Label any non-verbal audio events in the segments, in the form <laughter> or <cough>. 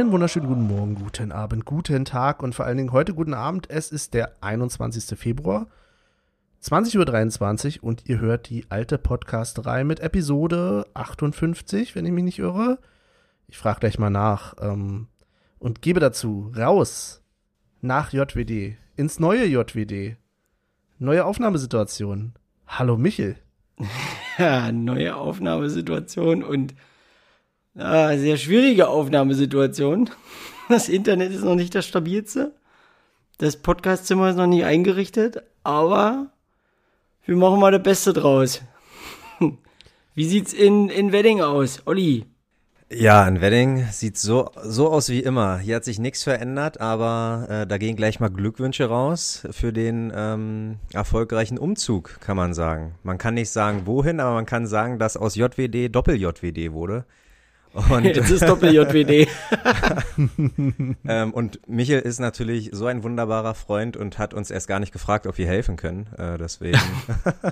Einen wunderschönen guten Morgen, guten Abend, guten Tag und vor allen Dingen heute guten Abend. Es ist der 21. Februar, 20.23 Uhr und ihr hört die alte Podcast-Reihe mit Episode 58, wenn ich mich nicht irre. Ich frage gleich mal nach ähm, und gebe dazu raus nach JWD, ins neue JWD. Neue Aufnahmesituation. Hallo Michel. Ja, <laughs> neue Aufnahmesituation und Ah, sehr schwierige Aufnahmesituation. <laughs> Das Internet ist noch nicht das stabilste. Das Podcastzimmer ist noch nicht eingerichtet, aber wir machen mal das Beste draus. <laughs> Wie sieht's in, in Wedding aus, Olli? Ja, in Wedding sieht so, so aus wie immer. Hier hat sich nichts verändert, aber äh, da gehen gleich mal Glückwünsche raus für den ähm, erfolgreichen Umzug, kann man sagen. Man kann nicht sagen, wohin, aber man kann sagen, dass aus JWD Doppel-JWD wurde. Und Jetzt ist Doppel-JWD. <laughs> ähm, und Michel ist natürlich so ein wunderbarer Freund und hat uns erst gar nicht gefragt, ob wir helfen können. Äh, deswegen.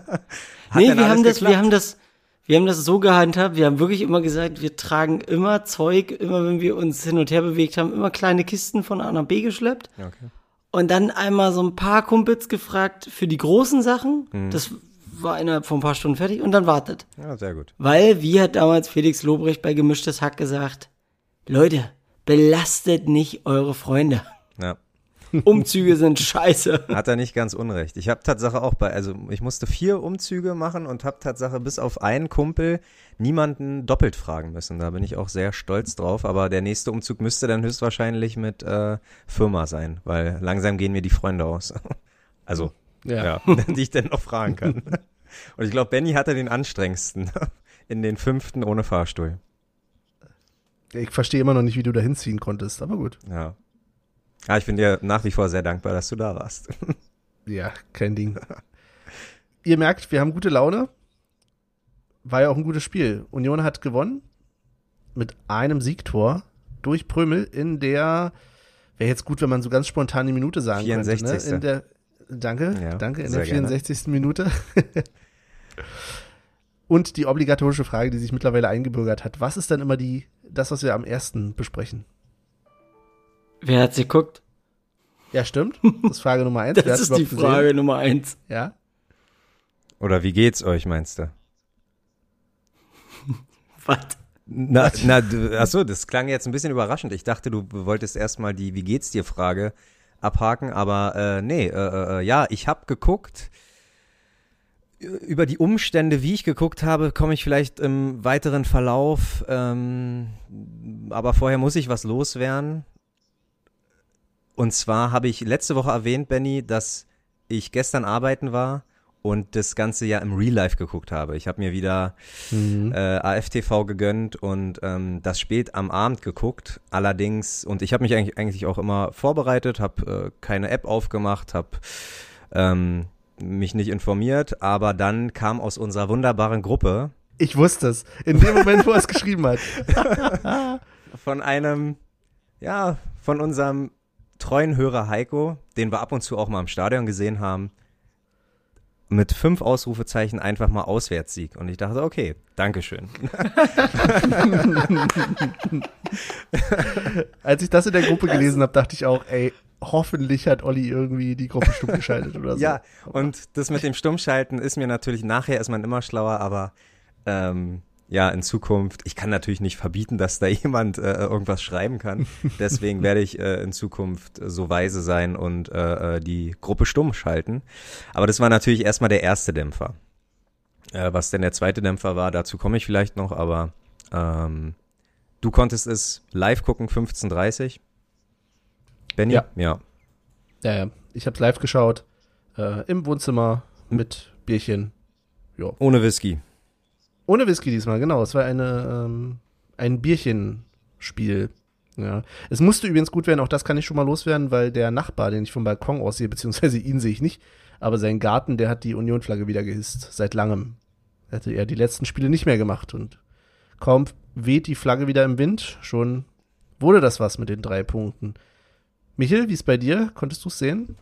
<laughs> nee, wir haben das, wir haben das, wir haben das so gehandhabt. Wir haben wirklich immer gesagt, wir tragen immer Zeug, immer wenn wir uns hin und her bewegt haben, immer kleine Kisten von A nach B geschleppt. Okay. Und dann einmal so ein paar Kumpels gefragt für die großen Sachen. Mhm. Das war innerhalb von ein paar Stunden fertig und dann wartet. Ja, sehr gut. Weil, wie hat damals Felix Lobrecht bei Gemischtes Hack gesagt, Leute, belastet nicht eure Freunde. Ja. <laughs> Umzüge sind scheiße. Hat er nicht ganz unrecht. Ich habe Tatsache auch bei, also ich musste vier Umzüge machen und habe Tatsache bis auf einen Kumpel niemanden doppelt fragen müssen. Da bin ich auch sehr stolz drauf. Aber der nächste Umzug müsste dann höchstwahrscheinlich mit äh, Firma sein, weil langsam gehen mir die Freunde aus. <laughs> Also ja. ja <laughs> die ich dann noch fragen kann. <laughs> Und ich glaube, Benny hatte den anstrengendsten <laughs> in den fünften ohne Fahrstuhl. Ich verstehe immer noch nicht, wie du da hinziehen konntest, aber gut. Ja. Ja, ich bin dir nach wie vor sehr dankbar, dass du da warst. Ja, kein Ding. Ihr merkt, wir haben gute Laune. War ja auch ein gutes Spiel. Union hat gewonnen mit einem Siegtor durch Prömel in der, wäre jetzt gut, wenn man so ganz spontan die Minute sagen 64. könnte. Ne? In der Danke, ja, danke, in der 64. Gerne. Minute. <laughs> Und die obligatorische Frage, die sich mittlerweile eingebürgert hat. Was ist dann immer die, das, was wir am ersten besprechen? Wer hat sie geguckt? Ja, stimmt. <laughs> Das ist Frage Nummer eins. das ist die Frage gesehen? Nummer eins. Ja. Oder wie geht's euch, meinst du? <laughs> Was? Na, na, achso, das klang jetzt ein bisschen überraschend. Ich dachte, du wolltest erstmal die Wie geht's dir Frage abhaken, aber äh, nee, äh, äh, äh ja, ich habe geguckt. Über die Umstände, wie ich geguckt habe, komme ich vielleicht im weiteren Verlauf. Ähm, aber vorher muss ich was loswerden. Und zwar habe ich letzte Woche erwähnt, Benny, dass ich gestern arbeiten war und das Ganze ja im Real Life geguckt habe. Ich habe mir wieder mhm. äh, AFTV gegönnt und ähm, das spät am Abend geguckt. Allerdings, und ich habe mich eigentlich, eigentlich auch immer vorbereitet, habe äh, keine App aufgemacht, habe ähm, mich nicht informiert, aber dann kam aus unserer wunderbaren Gruppe. Ich wusste es. In dem Moment, wo er es geschrieben hat. <laughs> von einem, ja, von unserem treuen Hörer Heiko, den wir ab und zu auch mal im Stadion gesehen haben, mit fünf Ausrufezeichen einfach mal Auswärtssieg. Und ich dachte, okay, Dankeschön. <laughs> Als ich das in der Gruppe gelesen habe, dachte ich auch, ey, hoffentlich hat Olli irgendwie die Gruppe stumm geschaltet oder so. Ja, und das mit dem Stummschalten ist mir natürlich, nachher ist man immer schlauer, aber ähm, ja, in Zukunft, ich kann natürlich nicht verbieten, dass da <laughs> jemand äh, irgendwas schreiben kann. Deswegen werde ich äh, in Zukunft so weise sein und äh, äh, die Gruppe stumm schalten. Aber das war natürlich erstmal der erste Dämpfer. Äh, was denn der zweite Dämpfer war, dazu komme ich vielleicht noch, aber ähm, du konntest es live gucken, 15.30 Benny? Ja. Ja, ja, ja. ich habe live geschaut, äh, im Wohnzimmer mit Bierchen. Ja. Ohne Whisky. Ohne Whisky diesmal, genau. Es war eine, ähm, ein Bierchenspiel. Ja. Es musste übrigens gut werden, auch das kann ich schon mal loswerden, weil der Nachbar, den ich vom Balkon aus sehe, beziehungsweise <laughs> ihn sehe ich nicht, aber sein Garten, der hat die Union-Flagge wieder gehisst, seit langem. Hätte er die letzten Spiele nicht mehr gemacht und kaum weht die Flagge wieder im Wind, schon wurde das was mit den drei Punkten. Michel, wie ist bei dir? Konntest du es sehen?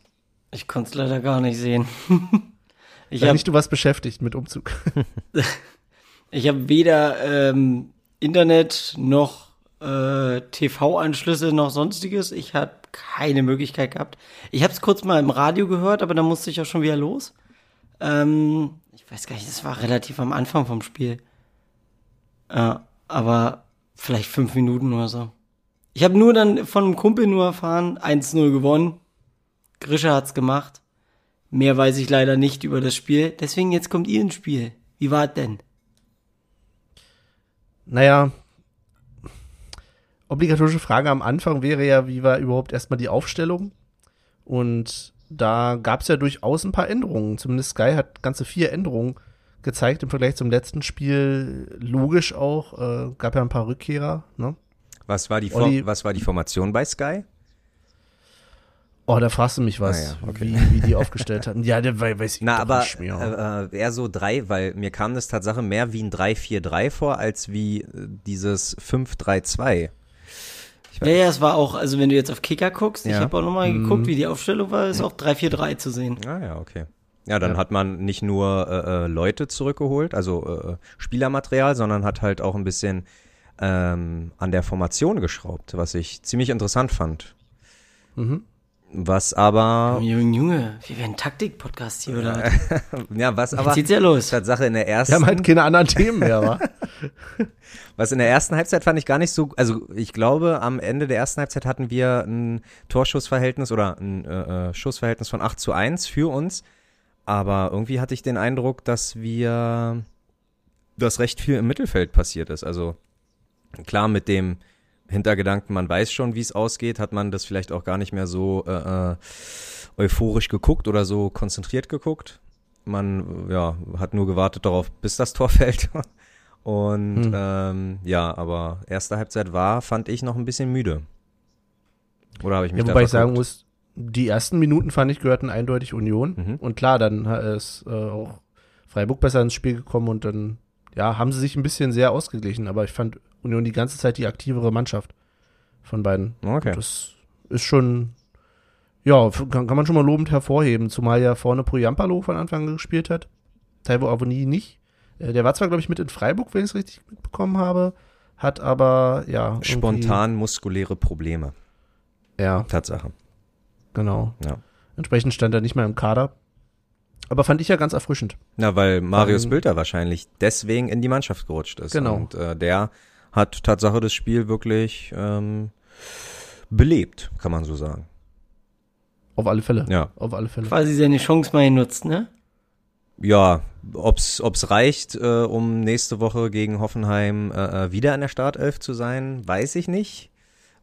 Ich konnte es leider gar nicht sehen. <laughs> ich habe nicht du was beschäftigt mit Umzug. <laughs> Ich habe weder ähm, Internet noch äh, TV-Anschlüsse noch sonstiges. Ich habe keine Möglichkeit gehabt. Ich habe es kurz mal im Radio gehört, aber dann musste ich auch schon wieder los. Ähm, ich weiß gar nicht, das war relativ am Anfang vom Spiel. Äh, aber vielleicht fünf Minuten oder so. Ich habe nur dann von einem Kumpel nur erfahren, 1-0 gewonnen. Grisha hat's gemacht. Mehr weiß ich leider nicht über das Spiel. Deswegen jetzt kommt ihr ins Spiel. Wie war's denn? Naja, obligatorische Frage am Anfang wäre ja, wie war überhaupt erstmal die Aufstellung? Und da gab es ja durchaus ein paar Änderungen. Zumindest Sky hat ganze vier Änderungen gezeigt im Vergleich zum letzten Spiel. Logisch auch, äh, gab ja ein paar Rückkehrer. Ne? Was war, die Olli- was war die Formation bei Sky? Oh, da fragst du mich was, Ah ja, okay. wie, wie die aufgestellt hatten. Ja, der wei- weiß ich Na, aber nicht mehr. äh, äh, eher so drei, weil mir kam das Tatsache mehr wie ein 3-4-3 vor, als wie äh, dieses 5-3-2. Ja, ja, es war auch, also wenn du jetzt auf Kicker guckst, ich Ja. habe auch nochmal geguckt, wie die Aufstellung war, ist auch 3-4-3 zu sehen. Ah ja, okay. Ja, dann Ja. hat man nicht nur äh, äh, Leute zurückgeholt, also äh, Spielermaterial, sondern hat halt auch ein bisschen ähm, an der Formation geschraubt, was ich ziemlich interessant fand. Mhm. Was aber, Junge, Junge, wir werden Taktik-Podcast hier, oder? <laughs> ja, was Jetzt aber geht's ja los. Tatsache in der ersten, Wir haben halt keine anderen Themen mehr, wa? <laughs> was in der ersten Halbzeit fand ich gar nicht so, also ich glaube, am Ende der ersten Halbzeit hatten wir ein Torschussverhältnis oder ein äh, äh, Schussverhältnis von 8 zu 1 für uns, aber irgendwie hatte ich den Eindruck, dass wir, dass recht viel im Mittelfeld passiert ist, also klar mit dem Hintergedanken, man weiß schon, wie es ausgeht, hat man das vielleicht auch gar nicht mehr so äh, äh, euphorisch geguckt oder so konzentriert geguckt. Man ja, hat nur gewartet darauf, bis das Tor <laughs> fällt. Und Hm. ähm, ja, aber erste Halbzeit war, fand ich noch ein bisschen müde. Oder habe ich mich Ja, wobei ich sagen muss, die ersten Minuten fand ich gehörten eindeutig Union. Mhm. Und klar, dann ist äh, auch Freiburg besser ins Spiel gekommen und dann, ja, haben sie sich ein bisschen sehr ausgeglichen. Aber ich fand Union die ganze Zeit die aktivere Mannschaft von beiden. Okay. Das ist schon, ja, kann, kann man schon mal lobend hervorheben, zumal ja vorne Poyampalo von Anfang an gespielt hat. Taiwo Avoni nicht. Äh, Der war zwar, glaube ich, mit in Freiburg, wenn ich es richtig mitbekommen habe, hat aber, ja. Spontan muskuläre Probleme. Ja, Tatsache. genau. Ja. Entsprechend stand er nicht mehr im Kader. Aber fand ich ja ganz erfrischend. Na, weil Marius Ähm, Bülter wahrscheinlich deswegen in die Mannschaft gerutscht ist. Genau. Und äh, der hat Tatsache das Spiel wirklich ähm, belebt, kann man so sagen. Auf alle Fälle. Ja. Auf alle Fälle. Quasi seine Chance mal genutzt, ne? Ja, ob's ob's reicht, äh, um nächste Woche gegen Hoffenheim äh, äh, wieder in der Startelf zu sein, weiß ich nicht.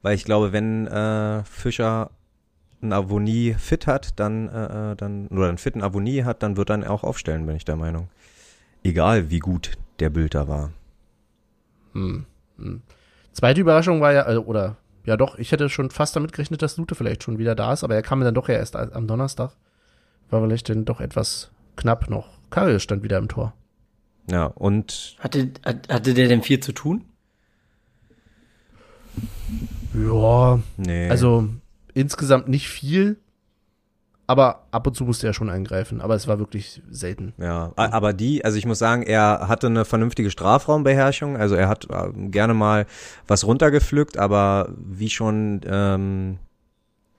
Weil ich glaube, wenn äh, Fischer ein Avonie fit hat, dann, äh, äh, dann oder einen fitten Avonie hat, dann wird er ihn auch aufstellen, bin ich der Meinung. Egal wie gut der Bülter war. Hm. Hm. Zweite Überraschung war ja, also, oder, ja doch, ich hätte schon fast damit gerechnet, dass Lute vielleicht schon wieder da ist, aber er kam dann doch ja erst am Donnerstag. War vielleicht dann doch etwas knapp noch. Karius stand wieder im Tor. Ja, und Hatte, hat- hatte der denn viel zu tun? Ja, nee. also insgesamt nicht viel, aber ab und zu musste er schon eingreifen, aber es war wirklich selten. Ja, aber die, also ich muss sagen, er hatte eine vernünftige Strafraumbeherrschung, also er hat äh, gerne mal was runtergepflückt, aber wie schon ähm,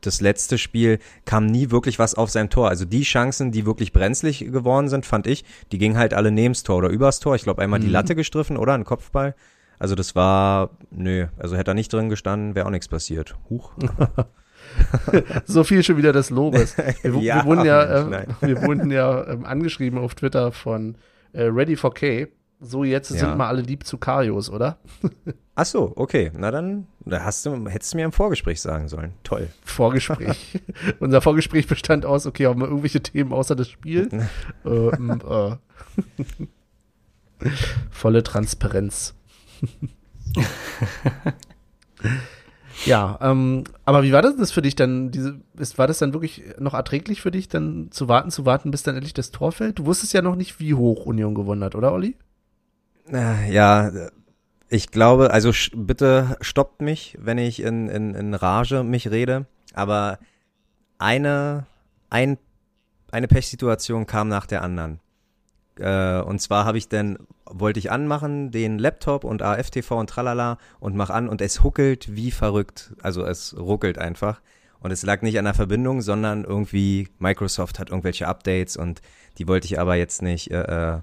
das letzte Spiel kam nie wirklich was auf sein Tor. Also die Chancen, die wirklich brenzlig geworden sind, fand ich, die gingen halt alle neben's Tor oder übers Tor. Ich glaube einmal die Mhm. Latte gestriffen oder ein Kopfball. Also das war, nö, also hätte er nicht drin gestanden, wäre auch nichts passiert. Huch. <laughs> <laughs> So viel schon wieder des Lobes. <laughs> Wir, Ja, wir wurden ja, Mensch, äh, <laughs> wir wurden ja ähm, angeschrieben auf Twitter von äh, Ready for K. So, jetzt Ja. sind mal alle lieb zu Karius, oder? Ach so, okay. Na dann, da hast du, hättest du mir im Vorgespräch sagen sollen. Toll. Vorgespräch. Unser Vorgespräch bestand aus, okay, haben wir irgendwelche Themen außer das Spiel? ähm, äh. Volle Transparenz. Ja, ähm, aber wie war das das für dich dann? Diese, ist, war das dann wirklich noch erträglich für dich, dann zu warten, zu warten, bis dann endlich das Tor fällt? Du wusstest ja noch nicht, wie hoch Union gewonnen hat, oder Olli? Ja, ich glaube, also bitte stoppt mich, wenn ich in, in, in Rage mich rede, aber eine, ein, eine Pechsituation kam nach der anderen. Äh, und zwar habe ich dann, wollte ich anmachen, den Laptop und AFTV und tralala und mach an und es huckelt wie verrückt. Also es ruckelt einfach. Und es lag nicht an der Verbindung, sondern irgendwie Microsoft hat irgendwelche Updates und die wollte ich aber jetzt nicht äh, äh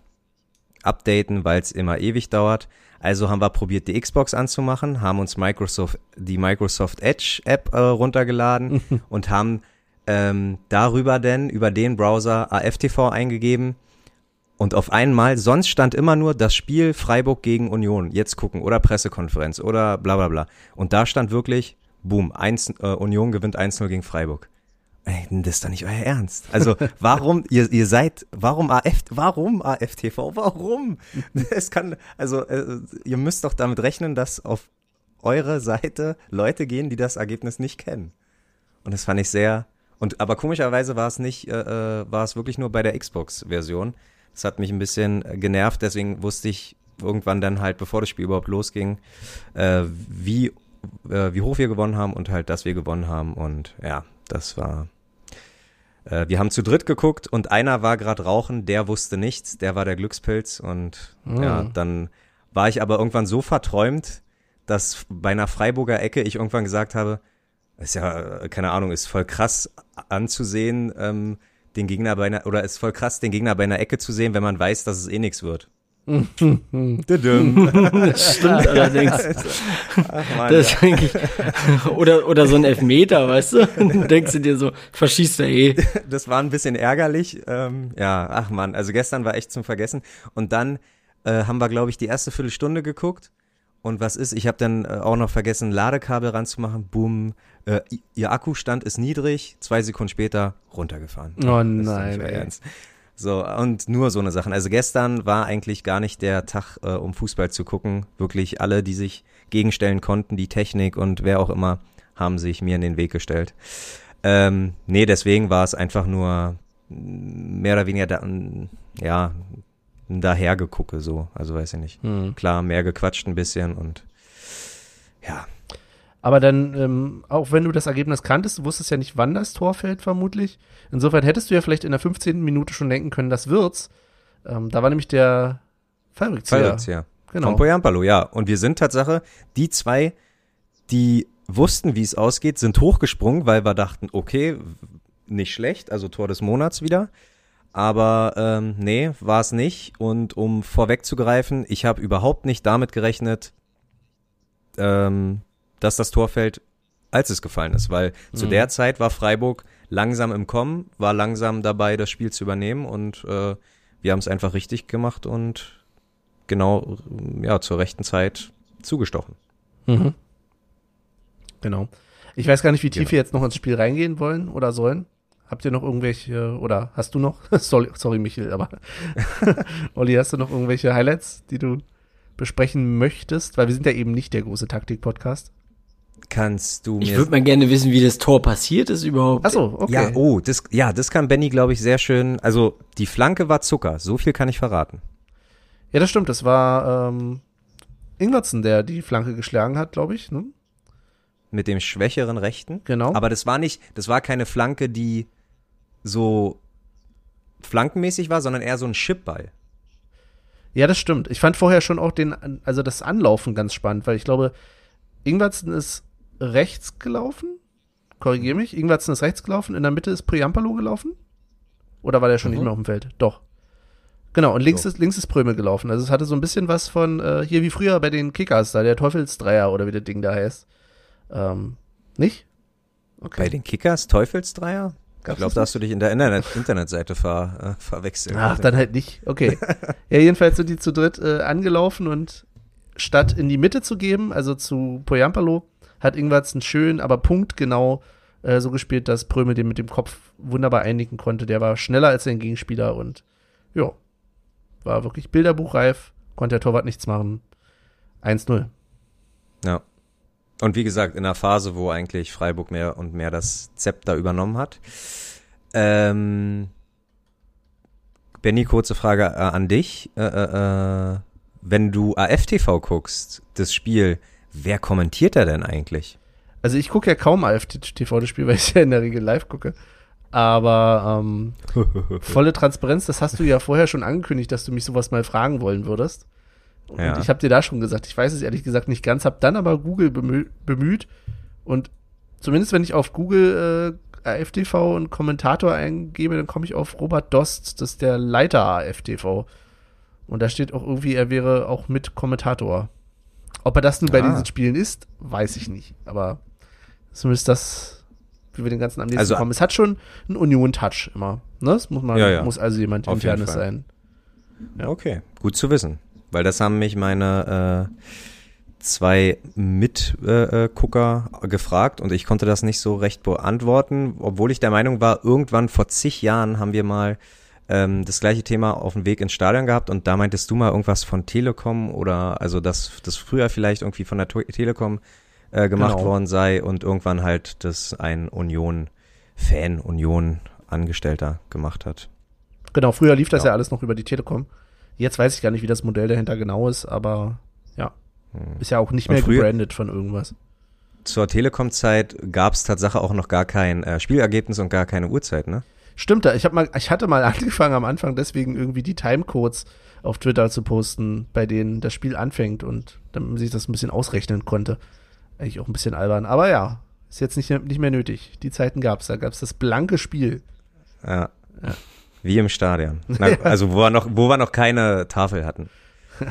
updaten, weil es immer ewig dauert. Also haben wir probiert, die Xbox anzumachen, haben uns Microsoft, die Microsoft Edge App äh, runtergeladen <laughs> und haben ähm, darüber denn, über den Browser AFTV eingegeben. Und auf einmal, sonst stand immer nur das Spiel Freiburg gegen Union, jetzt gucken, oder Pressekonferenz, oder bla bla bla. Und da stand wirklich, boom, 1, äh, Union gewinnt 1-0 gegen Freiburg. Ey, das ist doch nicht euer Ernst. Also, <laughs> warum, ihr, ihr seid, warum AF, warum AFTV, warum? <laughs> Es kann, also, äh, ihr müsst doch damit rechnen, dass auf eure Seite Leute gehen, die das Ergebnis nicht kennen. Und das fand ich sehr, und, aber komischerweise war es nicht, äh, äh war es wirklich nur bei der Xbox-Version. Das hat mich ein bisschen genervt, deswegen wusste ich irgendwann dann halt, bevor das Spiel überhaupt losging, äh, wie, äh, wie hoch wir gewonnen haben und halt, dass wir gewonnen haben. Und ja, das war. Äh, wir haben zu dritt geguckt und einer war gerade rauchen, der wusste nichts, der war der Glückspilz und mhm. ja, dann war ich aber irgendwann so verträumt, dass bei einer Freiburger Ecke ich irgendwann gesagt habe, ist ja, keine Ahnung, ist voll krass anzusehen, ähm, den Gegner bei einer, oder ist voll krass, den Gegner bei einer Ecke zu sehen, wenn man weiß, dass es eh nichts wird. <laughs> das stimmt <laughs> allerdings. Ach, Mann, das ja. eigentlich, oder, oder so ein Elfmeter, weißt du? Dann denkst du dir so, verschießt er eh. Das war ein bisschen ärgerlich. Ähm, ja, ach man, also gestern war echt zum Vergessen. Und dann äh, haben wir, glaube ich, die erste Viertelstunde geguckt. Und was ist? Ich habe dann äh, auch noch vergessen, Ladekabel ranzumachen. Boom. Äh, ihr Akkustand ist niedrig. Zwei Sekunden später runtergefahren. Oh nein. So, und nur so eine Sachen. Also gestern war eigentlich gar nicht der Tag, äh, um Fußball zu gucken. Wirklich alle, die sich gegenstellen konnten, die Technik und wer auch immer, haben sich mir in den Weg gestellt. Ähm, nee, deswegen war es einfach nur mehr oder weniger da, ja, dahergegucke so. Also weiß ich nicht. Hm. Klar, mehr gequatscht ein bisschen und ja. Aber dann, ähm, auch wenn du das Ergebnis kanntest, du wusstest ja nicht, wann das Tor fällt, vermutlich. Insofern hättest du ja vielleicht in der 15. Minute schon denken können, das wird's. Ähm, da war nämlich der Fallrückzieher. Fallrückzieher. Genau. Von Poyampalo, ja. Und wir sind Tatsache, die zwei, die wussten, wie es ausgeht, sind hochgesprungen, weil wir dachten, okay, nicht schlecht, also Tor des Monats wieder. Aber ähm, nee, war es nicht. Und um vorwegzugreifen, ich habe überhaupt nicht damit gerechnet, ähm, dass das Tor fällt, als es gefallen ist, weil mhm. zu der Zeit war Freiburg langsam im Kommen, war langsam dabei, das Spiel zu übernehmen und äh, wir haben es einfach richtig gemacht und genau ja zur rechten Zeit zugestochen. Mhm. Genau. Ich weiß gar nicht, wie tief genau. wir jetzt noch ins Spiel reingehen wollen oder sollen. Habt ihr noch irgendwelche, oder hast du noch, <laughs> sorry, sorry Michel, aber <laughs> Olli, hast du noch irgendwelche Highlights, die du besprechen möchtest? Weil wir sind ja eben nicht der große Taktik-Podcast. Kannst du mir. Ich würde mal gerne wissen, wie das Tor passiert ist überhaupt. Achso, okay. Ja, oh, das, ja, das kann Benny, glaube ich, sehr schön. Also, die Flanke war Zucker, so viel kann ich verraten. Ja, das stimmt, das war ähm, Ingwertsen, der die Flanke geschlagen hat, glaube ich. Ne? Mit dem schwächeren Rechten. Genau. Aber das war nicht, das war keine Flanke, die so flankenmäßig war, sondern eher so ein Chipball. Ja, das stimmt. Ich fand vorher schon auch den, also das Anlaufen ganz spannend, weil ich glaube, Ingwertsen ist rechts gelaufen. Korrigiere mich. Ingwertsen ist rechts gelaufen. In der Mitte ist Priampalo gelaufen. Oder war der schon mhm. nicht mehr auf dem Feld? Doch. Genau, und links, so. ist, links ist Prömel gelaufen. Also es hatte so ein bisschen was von, äh, hier wie früher bei den Kickers, da der Teufelsdreier oder wie das Ding da heißt. Ähm, nicht? Okay. Bei den Kickers Teufelsdreier? Gab's ich glaube, da hast du dich in der Internet Internetseite ver, äh, verwechselt. Ach, dann halt nicht. Okay. ja, jedenfalls sind die zu dritt äh, angelaufen und statt in die Mitte zu geben, also zu Poyampalo, hat Ingwertsen schön, aber punktgenau äh, so gespielt, dass Pröme den mit dem Kopf wunderbar einigen konnte. Der war schneller als sein Gegenspieler und ja, war wirklich bilderbuchreif, konnte der Torwart nichts machen. 1-0. Ja. Und wie gesagt, in einer Phase, wo eigentlich Freiburg mehr und mehr das Zepter übernommen hat. Ähm, Benny, kurze Frage äh, an dich. Äh, äh, äh wenn du AFTV guckst, das Spiel, wer kommentiert da denn eigentlich? Also ich gucke ja kaum AFTV das Spiel, weil ich ja in der Regel live gucke. Aber ähm, <laughs> volle Transparenz, das hast du ja vorher schon angekündigt, dass du mich sowas mal fragen wollen würdest. Und Ja. ich habe dir da schon gesagt, ich weiß es ehrlich gesagt nicht ganz, habe dann aber Google bemü bemüht und zumindest wenn ich auf Google äh, AFTV und Kommentator eingebe, dann komme ich auf Robert Dost, das ist der Leiter AFTV. Und da steht auch irgendwie, er wäre auch mit Kommentator. Ob er das nun bei Ah. diesen Spielen ist, weiß ich nicht. Aber zumindest das, wie wir den ganzen am nächsten Also- kommen. Es hat schon einen Union-Touch immer. Ne? Das muss man, Ja, ja. muss also jemand Auf internes Fall. sein. Ja. Okay, gut zu wissen. Weil das haben mich meine äh, zwei Mitgucker äh, Gucker gefragt und ich konnte das nicht so recht beantworten, obwohl ich der Meinung war, irgendwann vor zig Jahren haben wir mal ähm, das gleiche Thema auf dem Weg ins Stadion gehabt und da meintest du mal irgendwas von Telekom oder also dass das früher vielleicht irgendwie von der Telekom äh, gemacht Genau. worden sei und irgendwann halt das ein Union-Fan, Union-Angestellter gemacht hat. Genau, früher lief das ja. Ja. alles noch über die Telekom. Jetzt weiß ich gar nicht, wie das Modell dahinter genau ist, aber ja. Ist ja auch nicht mehr gebrandet von irgendwas. Zur Telekom-Zeit gab es tatsächlich auch noch gar kein äh, Spielergebnis und gar keine Uhrzeit, ne? Stimmt, da. ich habe mal, ich hatte mal <laughs> angefangen am Anfang deswegen irgendwie die Timecodes auf Twitter zu posten, bei denen das Spiel anfängt und damit man sich das ein bisschen ausrechnen konnte. Eigentlich auch ein bisschen albern, aber ja, ist jetzt nicht, nicht mehr nötig. Die Zeiten gab's, da gab's das blanke Spiel. Ja. Wie im Stadion. <laughs> Na, also wo wir, noch, wo wir noch keine Tafel hatten. <laughs>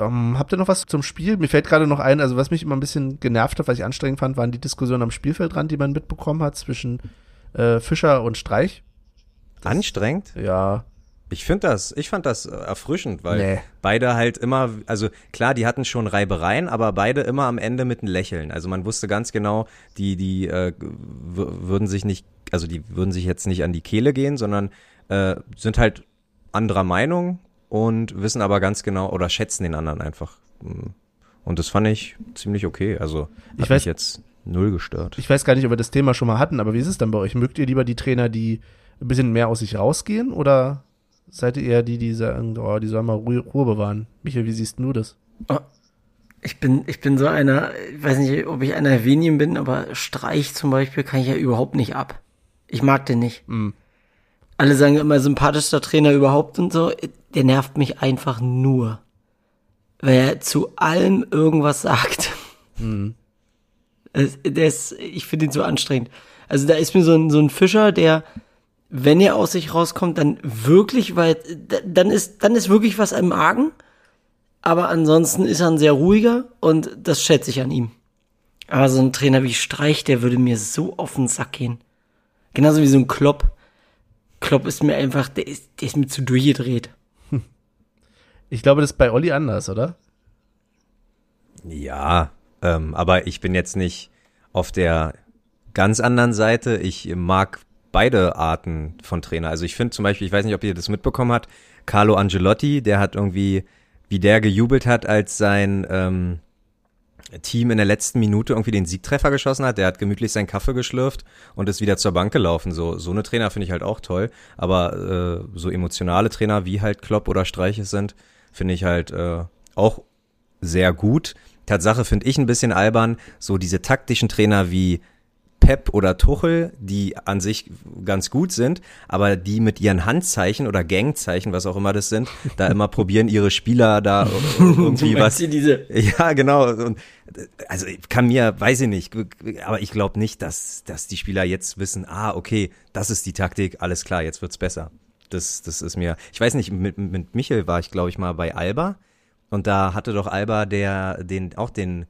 Ähm, habt ihr noch was zum Spiel? Mir fällt gerade noch ein, also was mich immer ein bisschen genervt hat, was ich anstrengend fand, waren die Diskussionen am Spielfeldrand, die man mitbekommen hat zwischen äh, Fischer und Streich. Anstrengend? Ja, Ich finde das, ich fand das äh, erfrischend, weil Nee. beide halt immer, also klar, die hatten schon Reibereien, aber beide immer am Ende mit einem Lächeln. Also man wusste ganz genau, die, die äh, würden sich nicht, also die würden sich jetzt nicht an die Kehle gehen, sondern äh, sind halt anderer Meinung und wissen aber ganz genau oder schätzen den anderen einfach. Und das fand ich ziemlich okay. Also hat Ich mich weiß- jetzt null gestört. ich weiß gar nicht, ob wir das Thema schon mal hatten, aber wie ist es dann bei euch? Mögt ihr lieber die Trainer, die ein bisschen mehr aus sich rausgehen oder seid ihr eher die, die sagen, oh, die sollen mal Ruhe, Ruhe bewahren? Michael, wie siehst du das? Ich bin, ich bin so einer, ich weiß nicht, ob ich einer wenigen bin, aber Streich zum Beispiel kann ich ja überhaupt nicht ab. Ich mag den nicht. Alle sagen immer sympathischster Trainer überhaupt und so. Der nervt mich einfach nur. Weil er zu allem irgendwas sagt. Es- Der ist, ich finde ihn so anstrengend. Also da ist mir so ein, so ein Fischer, der, wenn er aus sich rauskommt, dann wirklich, weil da- dann ist, dann ist wirklich was im Argen. Aber ansonsten ist er ein sehr ruhiger und das schätze ich an ihm. Aber so ein Trainer wie Streich, der würde mir so auf den Sack gehen. Genauso wie so ein Klopp. Klopp ist mir einfach, der ist, der ist mir zu durchgedreht. <laughs> Ich glaube, das ist bei Olli anders, oder? Ja, ähm, aber ich bin jetzt nicht auf der ganz anderen Seite. Ich mag beide Arten von Trainer. Also ich finde zum Beispiel, ich weiß nicht, ob ihr das mitbekommen habt, Carlo Angelotti, der hat irgendwie, wie der gejubelt hat, als sein ähm, Team in der letzten Minute irgendwie den Siegtreffer geschossen hat. Der hat gemütlich seinen Kaffee geschlürft und ist wieder zur Bank gelaufen. So, so eine Trainer finde ich halt auch toll. Aber äh, so emotionale Trainer wie halt Klopp oder Streich es sind, finde ich halt äh, auch sehr gut. Tatsache finde ich ein bisschen albern, so diese taktischen Trainer wie Pep oder Tuchel, die an sich ganz gut sind, aber die mit ihren Handzeichen oder Gangzeichen, was auch immer das sind, da immer <laughs> probieren, ihre Spieler da irgendwie was. diese, Ja, genau. Und, also kann mir, weiß ich nicht, aber ich glaube nicht, dass, dass die Spieler jetzt wissen, ah, okay, das ist die Taktik, alles klar, jetzt wird's besser. Das, das ist mir, ich weiß nicht, mit, mit Michel war ich, glaube ich, mal bei Alba und da hatte doch Alba der, den, auch den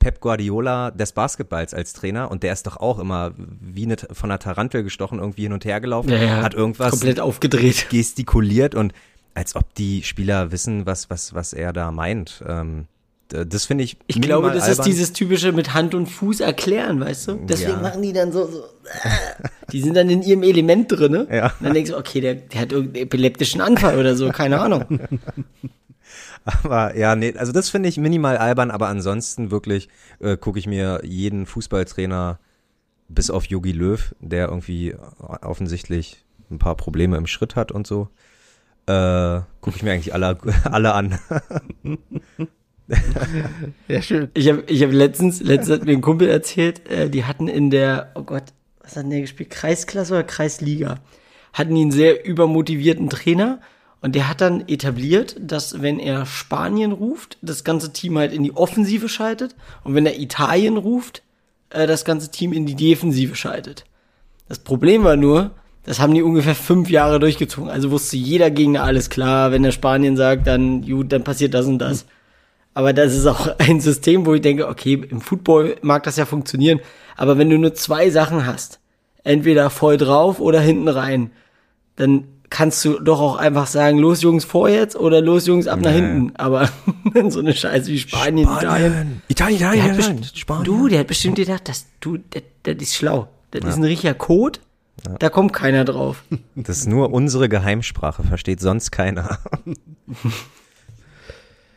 Pep Guardiola des Basketballs als Trainer und der ist doch auch immer wie eine, von einer Tarantel gestochen irgendwie hin und her gelaufen, ja, ja, hat irgendwas komplett aufgedreht. gestikuliert und als ob die Spieler wissen, was, was, was er da meint. Ähm, das finde ich. Ich glaube, das ist albern. dieses typische mit Hand und Fuß erklären, weißt du? Deswegen Ja. machen die dann so, so äh, die sind dann in ihrem Element drin, ne? Ja. Und dann denkst du, okay, der, der hat irgendeinen epileptischen Anfall oder so, keine Ahnung. <laughs> Aber ja, nee, also das finde ich minimal albern, aber ansonsten wirklich äh, gucke ich mir jeden Fußballtrainer bis auf Yogi Löw, der irgendwie offensichtlich ein paar Probleme im Schritt hat und so, äh, gucke ich mir eigentlich alle, <laughs> alle an. Ja, schön. Ich habe ich hab letztens, letztens hat mir ein Kumpel erzählt, äh, die hatten in der, oh Gott, was hat denn der gespielt? Kreisklasse oder Kreisliga? Hatten die einen sehr übermotivierten Trainer und der hat dann etabliert, dass wenn er Spanien ruft, das ganze Team halt in die Offensive schaltet und wenn er Italien ruft, äh, das ganze Team in die Defensive schaltet. Das Problem war nur, das haben die ungefähr fünf Jahre durchgezogen. Also wusste jeder Gegner alles klar. Wenn der Spanien sagt, dann gut, dann passiert das und das. Aber das ist auch ein System, wo ich denke, okay, im Football mag das ja funktionieren. Aber wenn du nur zwei Sachen hast, entweder voll drauf oder hinten rein, dann kannst du doch auch einfach sagen, los Jungs vor jetzt oder los Jungs ab nach Ja. hinten. Aber <laughs> so eine Scheiße wie Spanien, Italien. Italien, Italien, Italien, bestimmt, Spanien. du, der hat bestimmt gedacht, dass du, das, das ist schlau. Das ist ein richtiger Code. Da kommt keiner drauf. Das ist nur unsere Geheimsprache, versteht sonst keiner. <laughs>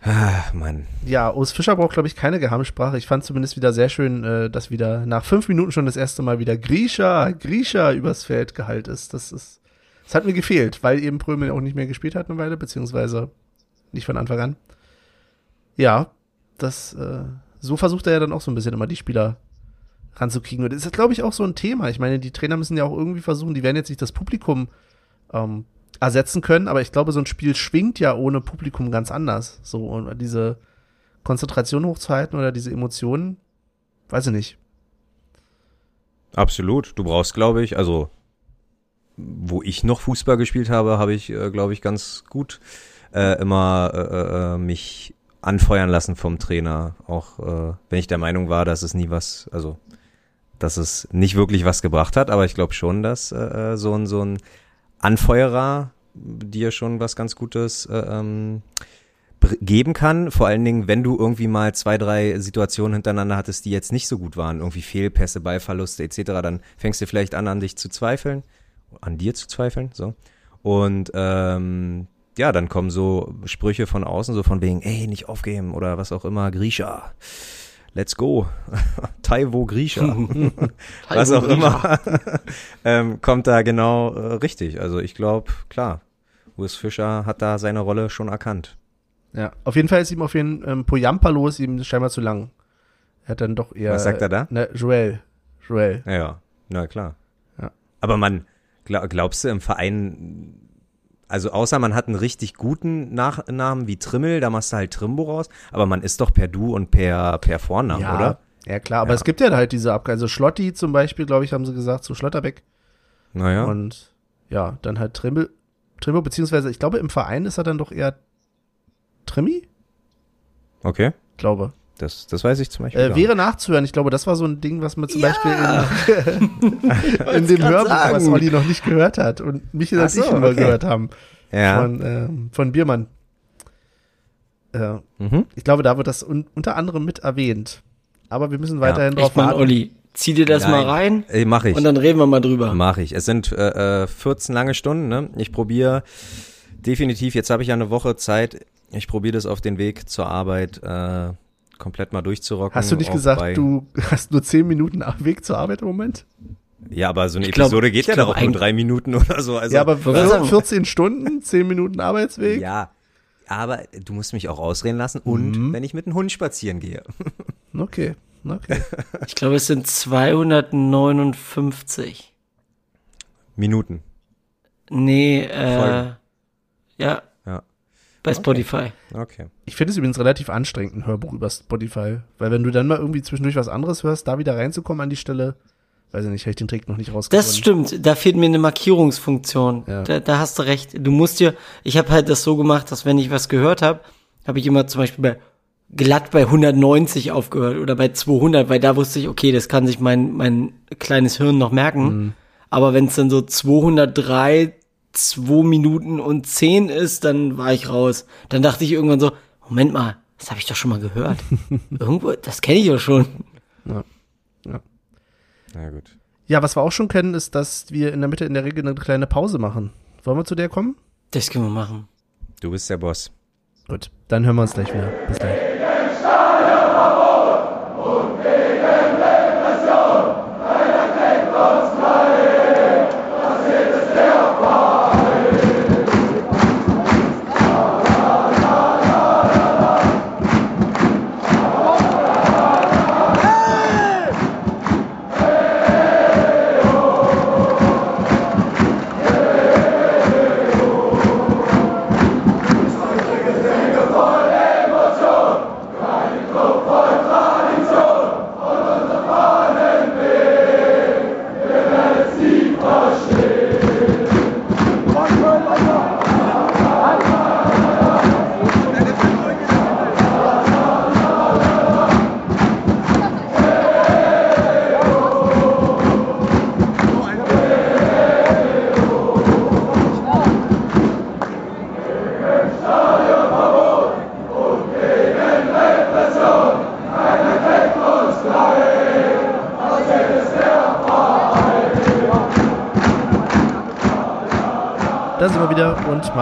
ah, Mann. Ja, Urs Fischer braucht, glaube ich, keine Geheimsprache. Ich fand zumindest wieder sehr schön, äh, dass wieder nach fünf Minuten schon das erste Mal wieder Grisha, Grisha übers Feld geheilt ist. Das ist, das hat mir gefehlt, weil eben Prömel auch nicht mehr gespielt hat eine Weile, beziehungsweise nicht von Anfang an. Ja, das, äh, so versucht er ja dann auch so ein bisschen immer die Spieler ranzukriegen. Und das ist, glaube ich, auch so ein Thema. Ich meine, die Trainer müssen ja auch irgendwie versuchen, die werden jetzt nicht das Publikum ähm, ersetzen können, aber ich glaube, so ein Spiel schwingt ja ohne Publikum ganz anders. So, und diese Konzentration hochzuhalten oder diese Emotionen, weiß ich nicht. Absolut. Du brauchst, glaube ich, also wo ich noch Fußball gespielt habe, habe ich, äh, glaube ich, ganz gut äh, immer äh, äh, mich anfeuern lassen vom Trainer. Auch äh, wenn ich der Meinung war, dass es nie was, also dass es nicht wirklich was gebracht hat, aber ich glaube schon, dass äh, äh, so ein so ein Anfeuerer dir schon was ganz Gutes äh, ähm, geben kann. Vor allen Dingen, wenn du irgendwie mal zwei, drei Situationen hintereinander hattest, die jetzt nicht so gut waren, irgendwie Fehlpässe, Ballverluste etc., dann fängst du vielleicht an, an dich zu zweifeln, an dir zu zweifeln, so. Und ähm, ja, dann kommen so Sprüche von außen, so von wegen, ey, nicht aufgeben oder was auch immer, Grisha, let's go, <laughs> Taiwo Grisha, <laughs> <laughs> was auch immer, ähm, kommt da genau äh, richtig. Also ich glaube, klar, Urs Fischer hat da seine Rolle schon erkannt. Ja, auf jeden Fall ist ihm auf jeden ähm, Poyampalo ist ihm scheinbar zu lang. Er hat dann doch eher. Was sagt er da? Ne, Joel. Joel. Ja, ja, na klar. Ja. Aber man, glaub, glaubst du im Verein, also außer man hat einen richtig guten Nachnamen wie Trimmel, da machst du halt Trimbo raus, aber man ist doch per Du und per, per Vornamen, ja, oder? Ja, klar, aber Ja. es gibt ja halt diese Abgabe. Also Schlotti zum Beispiel, glaube ich, haben sie gesagt, zu Schlotterbeck. Naja, Und ja, dann halt Trimmel, Trimmo, beziehungsweise ich glaube, im Verein ist er dann doch eher Trimmi? okay. Glaube. Das, das weiß ich zum Beispiel. Äh, gar wäre nachzuhören. Ich glaube, das war so ein Ding, was man zum Beispiel in, <laughs> in dem Hörbuch, sagen. was Olli noch nicht gehört hat und Ach und ich so, immer okay. gehört haben. Ja. Von, ähm, von Biermann. Äh, mhm. ich glaube, da wird das un unter anderem mit erwähnt. Aber wir müssen weiterhin drauf Echt mal, warten. Olli, zieh dir das Nein. mal rein Ey, mach ich. und dann reden wir mal drüber. Mach ich. Es sind äh, äh, 14 lange Stunden. Ne? Ich probiere definitiv, jetzt habe ich ja eine Woche Zeit, ich probiere das auf den Weg zur Arbeit äh, komplett mal durchzurocken. Hast du nicht gesagt, bei- du hast nur 10 Minuten Weg zur Arbeit im Moment? Ja, aber so eine Ich glaub- Episode geht ja auch nur drei Minuten oder so. Also, ja, aber wollte sagen. 14 Stunden, 10 Minuten Arbeitsweg? Ja, aber du musst mich auch ausreden lassen und Mhm. wenn ich mit dem Hund spazieren gehe. <laughs> Okay, okay. <laughs> Ich glaube, es sind 259. Minuten. Nee, äh, Ja. Bei Spotify. Okay. Ich finde es übrigens relativ anstrengend, ein Hörbuch über Spotify. Weil wenn du dann mal irgendwie zwischendurch was anderes hörst, da wieder reinzukommen an die Stelle, weiß ich nicht, habe ich den Trick noch nicht rausgefunden. Das stimmt, da fehlt mir eine Markierungsfunktion. Ja. Da, da hast du recht. Du musst dir, ich habe halt das so gemacht, dass wenn ich was gehört habe, habe ich immer zum Beispiel bei glatt bei 190 aufgehört oder bei 200, weil da wusste ich, okay, das kann sich mein mein kleines Hirn noch merken. Mhm. Aber wenn es dann so 203, 2 Minuten und 10 ist, dann war ich raus. Dann dachte ich irgendwann so, Moment mal, das habe ich doch schon mal gehört. <laughs> Irgendwo, das kenne ich ja schon. Na gut. Ja, was wir auch schon kennen, ist, dass wir in der Mitte in der Regel eine kleine Pause machen. Wollen wir zu der kommen? Das können wir machen. Du bist der Boss. Gut, dann hören wir uns gleich wieder. Bis gleich.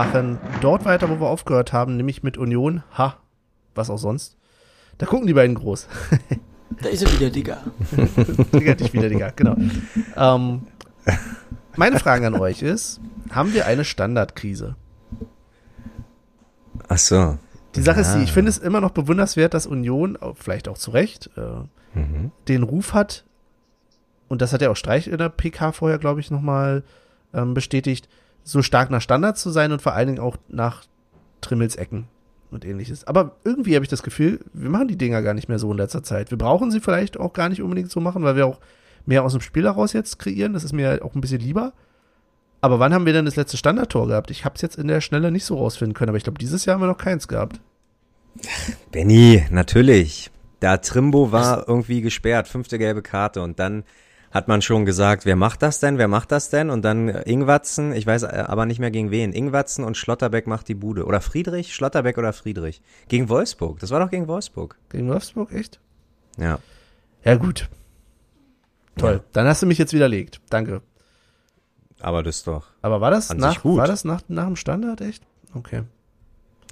Machen dort weiter, wo wir aufgehört haben, nämlich mit Union. Ha, was auch sonst. Da gucken die beiden groß. Da ist er wieder, Digga. <laughs> Digga, dich wieder, Digga, genau. Ähm, meine Frage an euch ist, haben wir eine Standardkrise? Ach so. Die Sache ist die, ich finde es immer noch bewunderswert, dass Union, auch- vielleicht auch zu Recht, äh, Mhm. den Ruf hat, und das hat ja auch Streich in der PK vorher, glaube ich, nochmal ähm, bestätigt, so stark nach Standards zu sein und vor allen Dingen auch nach Trimmels Ecken und ähnliches. Aber irgendwie habe ich das Gefühl, wir machen die Dinger gar nicht mehr so in letzter Zeit. Wir brauchen sie vielleicht auch gar nicht unbedingt so machen, weil wir auch mehr aus dem Spiel heraus jetzt kreieren. Das ist mir auch ein bisschen lieber. Aber wann haben wir denn das letzte Standardtor gehabt? Ich habe es jetzt in der Schnelle nicht so rausfinden können, aber ich glaube, dieses Jahr haben wir noch keins gehabt. Benny, natürlich. Da Trimbo war irgendwie gesperrt, fünfte gelbe Karte und dann hat man schon gesagt, wer macht das denn, wer macht das denn? Und dann äh, Ingwatzen, ich weiß äh, aber nicht mehr gegen wen. Ingwatzen und Schlotterbeck macht die Bude. Oder Friedrich? Schlotterbeck oder Friedrich? Gegen Wolfsburg. Das war doch gegen Wolfsburg. Gegen Wolfsburg, echt? Ja. Ja, gut. Toll. Ja. Dann hast du mich jetzt widerlegt. Danke. Aber das ist doch. Aber war das, nach, gut. war das nach, nach dem Standard, echt? Okay.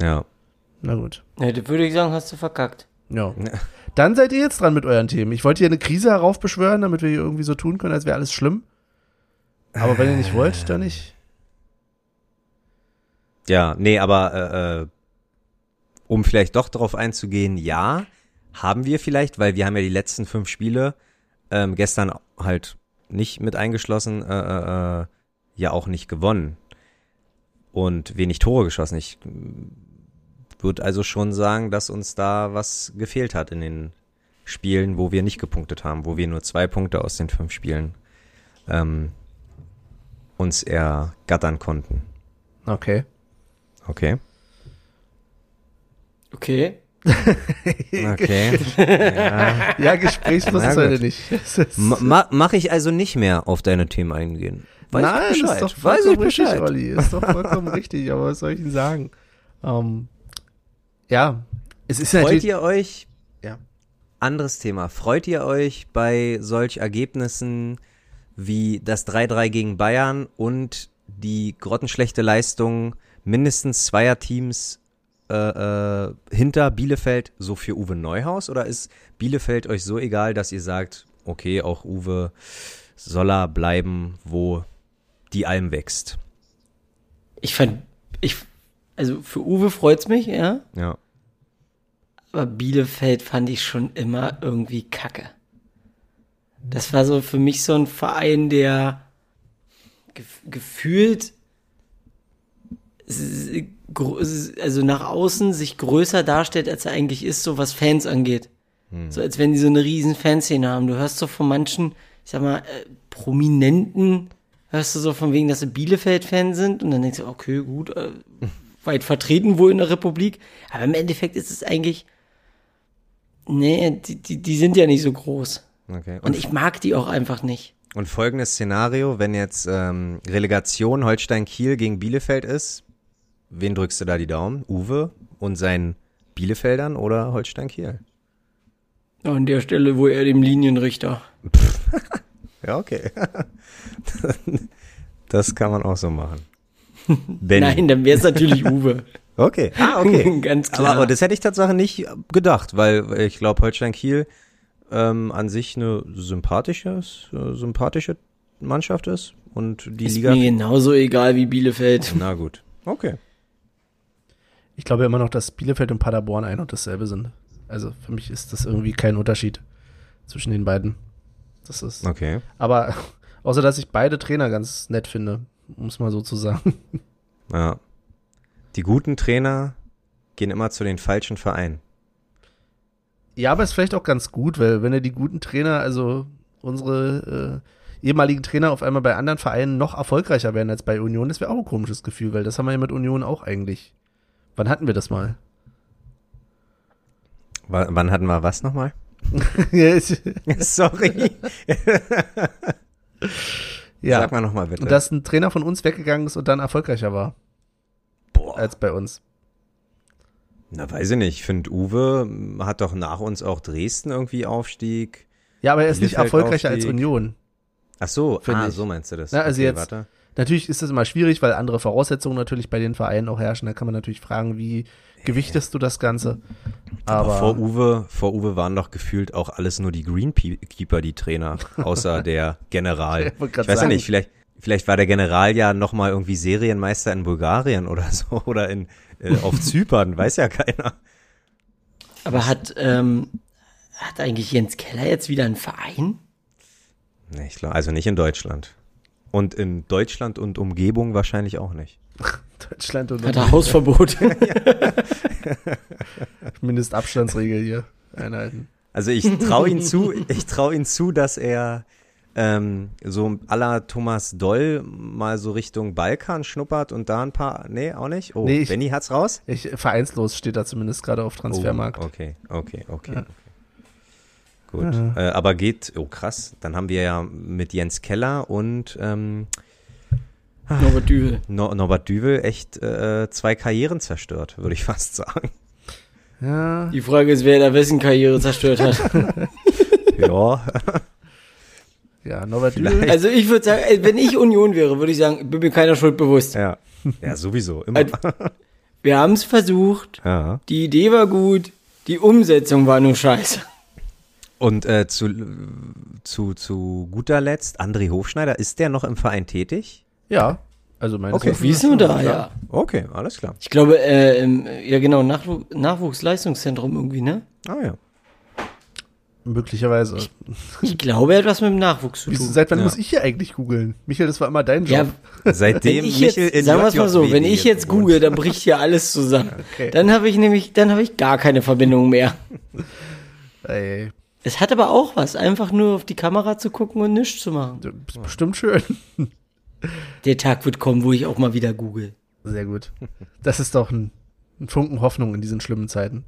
Ja. Na gut. Ja, würde ich sagen, hast du verkackt. Ja. <laughs> Dann seid ihr jetzt dran mit euren Themen. Ich wollte hier eine Krise heraufbeschwören, damit wir hier irgendwie so tun können, als wäre alles schlimm. Aber wenn ihr nicht wollt, dann nicht. Ja, nee, aber äh, äh, um vielleicht doch darauf einzugehen, ja, haben wir vielleicht, weil wir haben ja die letzten fünf Spiele ähm, gestern halt nicht mit eingeschlossen, äh, äh, äh, ja auch nicht gewonnen und wenig Tore geschossen. Ich würde also schon sagen, dass uns da was gefehlt hat in den Spielen, wo wir nicht gepunktet haben, wo wir nur zwei Punkte aus den fünf Spielen ähm, uns ergattern konnten. Okay. Okay. Okay. <laughs> Okay. ja. Ja, Gesprächsfluss Na ist heute nicht. <laughs> Ma ma Mache ich also nicht mehr auf deine Themen eingehen. Weiß Nein, ich Bescheid. ist doch Weiß ich richtig, Bescheid. Olli. Ist doch vollkommen <laughs> richtig, aber was soll ich Ihnen sagen? Ähm, ja, es ist Freut natürlich. ihr euch? Ja. Anderes Thema. Freut ihr euch bei solch Ergebnissen wie das 3-3 gegen Bayern und die grottenschlechte Leistung mindestens zweier Teams äh, äh, hinter Bielefeld so für Uwe Neuhaus? Oder ist Bielefeld euch so egal, dass ihr sagt, okay, auch Uwe soll er bleiben, wo die Alm wächst? Ich fand, ich, also für Uwe freut's mich, ja. Ja. Aber Bielefeld fand ich schon immer irgendwie kacke. Das war so für mich so ein Verein, der gef gefühlt also nach außen sich größer darstellt, als er eigentlich ist, so was Fans angeht. So als wenn die so eine riesen Fanszene haben. Du hörst so von manchen, ich sag mal, äh, Prominenten, hörst du so von wegen, dass sie Bielefeld-Fan sind und dann denkst du, okay, gut, äh, <laughs> weit vertreten wohl in der Republik. Aber im Endeffekt ist es eigentlich, nee, die, die, die sind ja nicht so groß. Okay. Und ich mag die auch einfach nicht. Und folgendes Szenario, wenn jetzt ähm, Relegation Holstein-Kiel gegen Bielefeld ist, wen drückst du da die Daumen? Uwe und seinen Bielefeldern oder Holstein-Kiel? An der Stelle, wo er dem Linienrichter. <laughs> Ja, okay. <laughs> das kann man auch so machen. Benny. Nein, dann wäre es natürlich <laughs> Uwe. Okay. Ah, okay. <laughs> Ganz aber, klar. aber das hätte ich tatsächlich nicht gedacht, weil ich glaube, Holstein-Kiel ähm, an sich eine sympathische, äh, sympathische Mannschaft ist und die ist Liga. mir genauso egal wie Bielefeld. Na gut. Okay. Ich glaube immer noch, dass Bielefeld und Paderborn ein und dasselbe sind. Also für mich ist das irgendwie kein Unterschied zwischen den beiden. Das ist. Okay. Aber <laughs> außer dass ich beide Trainer ganz nett finde, um es mal so zu sagen. <laughs> Ja. Die guten Trainer gehen immer zu den falschen Vereinen. Ja, aber ist vielleicht auch ganz gut, weil wenn er die guten Trainer, also unsere äh, ehemaligen Trainer auf einmal bei anderen Vereinen noch erfolgreicher werden als bei Union, das wäre auch ein komisches Gefühl, weil das haben wir ja mit Union auch eigentlich. Wann hatten wir das mal? W wann hatten wir was nochmal? <laughs> <laughs> Sorry. Ja. Sag mal nochmal bitte. und dass ein Trainer von uns weggegangen ist und dann erfolgreicher war Boah. als bei uns. Na, weiß ich nicht. Ich finde, Uwe hat doch nach uns auch Dresden irgendwie Aufstieg. Ja, aber er ist nicht Bielefeld erfolgreicher als Aufstieg. Union. Ach so, ah, ich. so meinst du das. Na, also okay, jetzt- Warte. Natürlich ist das immer schwierig, weil andere Voraussetzungen natürlich bei den Vereinen auch herrschen. Da kann man natürlich fragen, wie gewichtest du das Ganze? Aber Aber vor Uwe, vor Uwe waren doch gefühlt auch alles nur die Greenkeeper, die Trainer, außer <laughs> der General. Ich Ich weiß ja nicht, vielleicht, vielleicht war der General ja nochmal irgendwie Serienmeister in Bulgarien oder <laughs> so oder in, äh, auf Zypern, weiß ja keiner. Aber hat, ähm, hat eigentlich Jens Keller jetzt wieder einen Verein? Nee, ich glaube, also nicht in Deutschland. Und in Deutschland und Umgebung wahrscheinlich auch nicht. <laughs> Deutschland und Hat er Hausverbot? <laughs> <laughs> Mindestabstandsregel hier einhalten. Also ich traue ihn zu, ich traue ihn zu, dass er ähm, so aller Thomas Doll mal so Richtung Balkan schnuppert und da ein paar, nee, auch nicht? Oh, Nee, ich- Benny hat's raus? Ich, vereinslos steht da zumindest gerade auf Transfermarkt. Oh, okay, okay, okay. Ja. okay. Gut, äh, aber geht, oh krass, dann haben wir ja mit Jens Keller und ähm, Norbert Düvel. Nor Norbert Düvel echt äh, zwei Karrieren zerstört, würde ich <laughs> fast sagen. Ja, Die Frage ist, wer da wessen Karriere zerstört hat. <laughs> ja, ja, Norbert Vielleicht. Dübel. Also ich würde sagen, ey, wenn ich Union wäre, würde ich sagen, bin mir keiner Schuld bewusst. ja, ja, sowieso, immer. Also, Wir haben es versucht, Ja. die Idee war gut, die Umsetzung war nur scheiße. Und äh, zu, zu, zu guter Letzt, André Hofschneider, ist der noch im Verein tätig? Ja, also meines Okay. Wie ist schon, nur da, ja. Okay, alles klar. Ich glaube, äh, im, ja genau, Nachwu Nachwuchsleistungszentrum irgendwie, ne? Ah ja. Möglicherweise. Ich glaube, er hat was mit dem Nachwuchs zu Wieso, tun. seit wann Ja. muss ich hier eigentlich googeln? Michael, das war immer dein Job. Ja, Seitdem wenn ich jetzt, in sagen wir es mal so, wenn ich jetzt google, dann bricht hier alles zusammen. <laughs> Okay. Dann habe ich nämlich, dann habe ich gar keine Verbindung mehr. Ey, Es hat aber auch was, einfach nur auf die Kamera zu gucken und nichts zu machen. das ist bestimmt schön. Der Tag wird kommen, wo ich auch mal wieder google. Sehr gut. Das ist doch ein, ein Funken Hoffnung in diesen schlimmen Zeiten.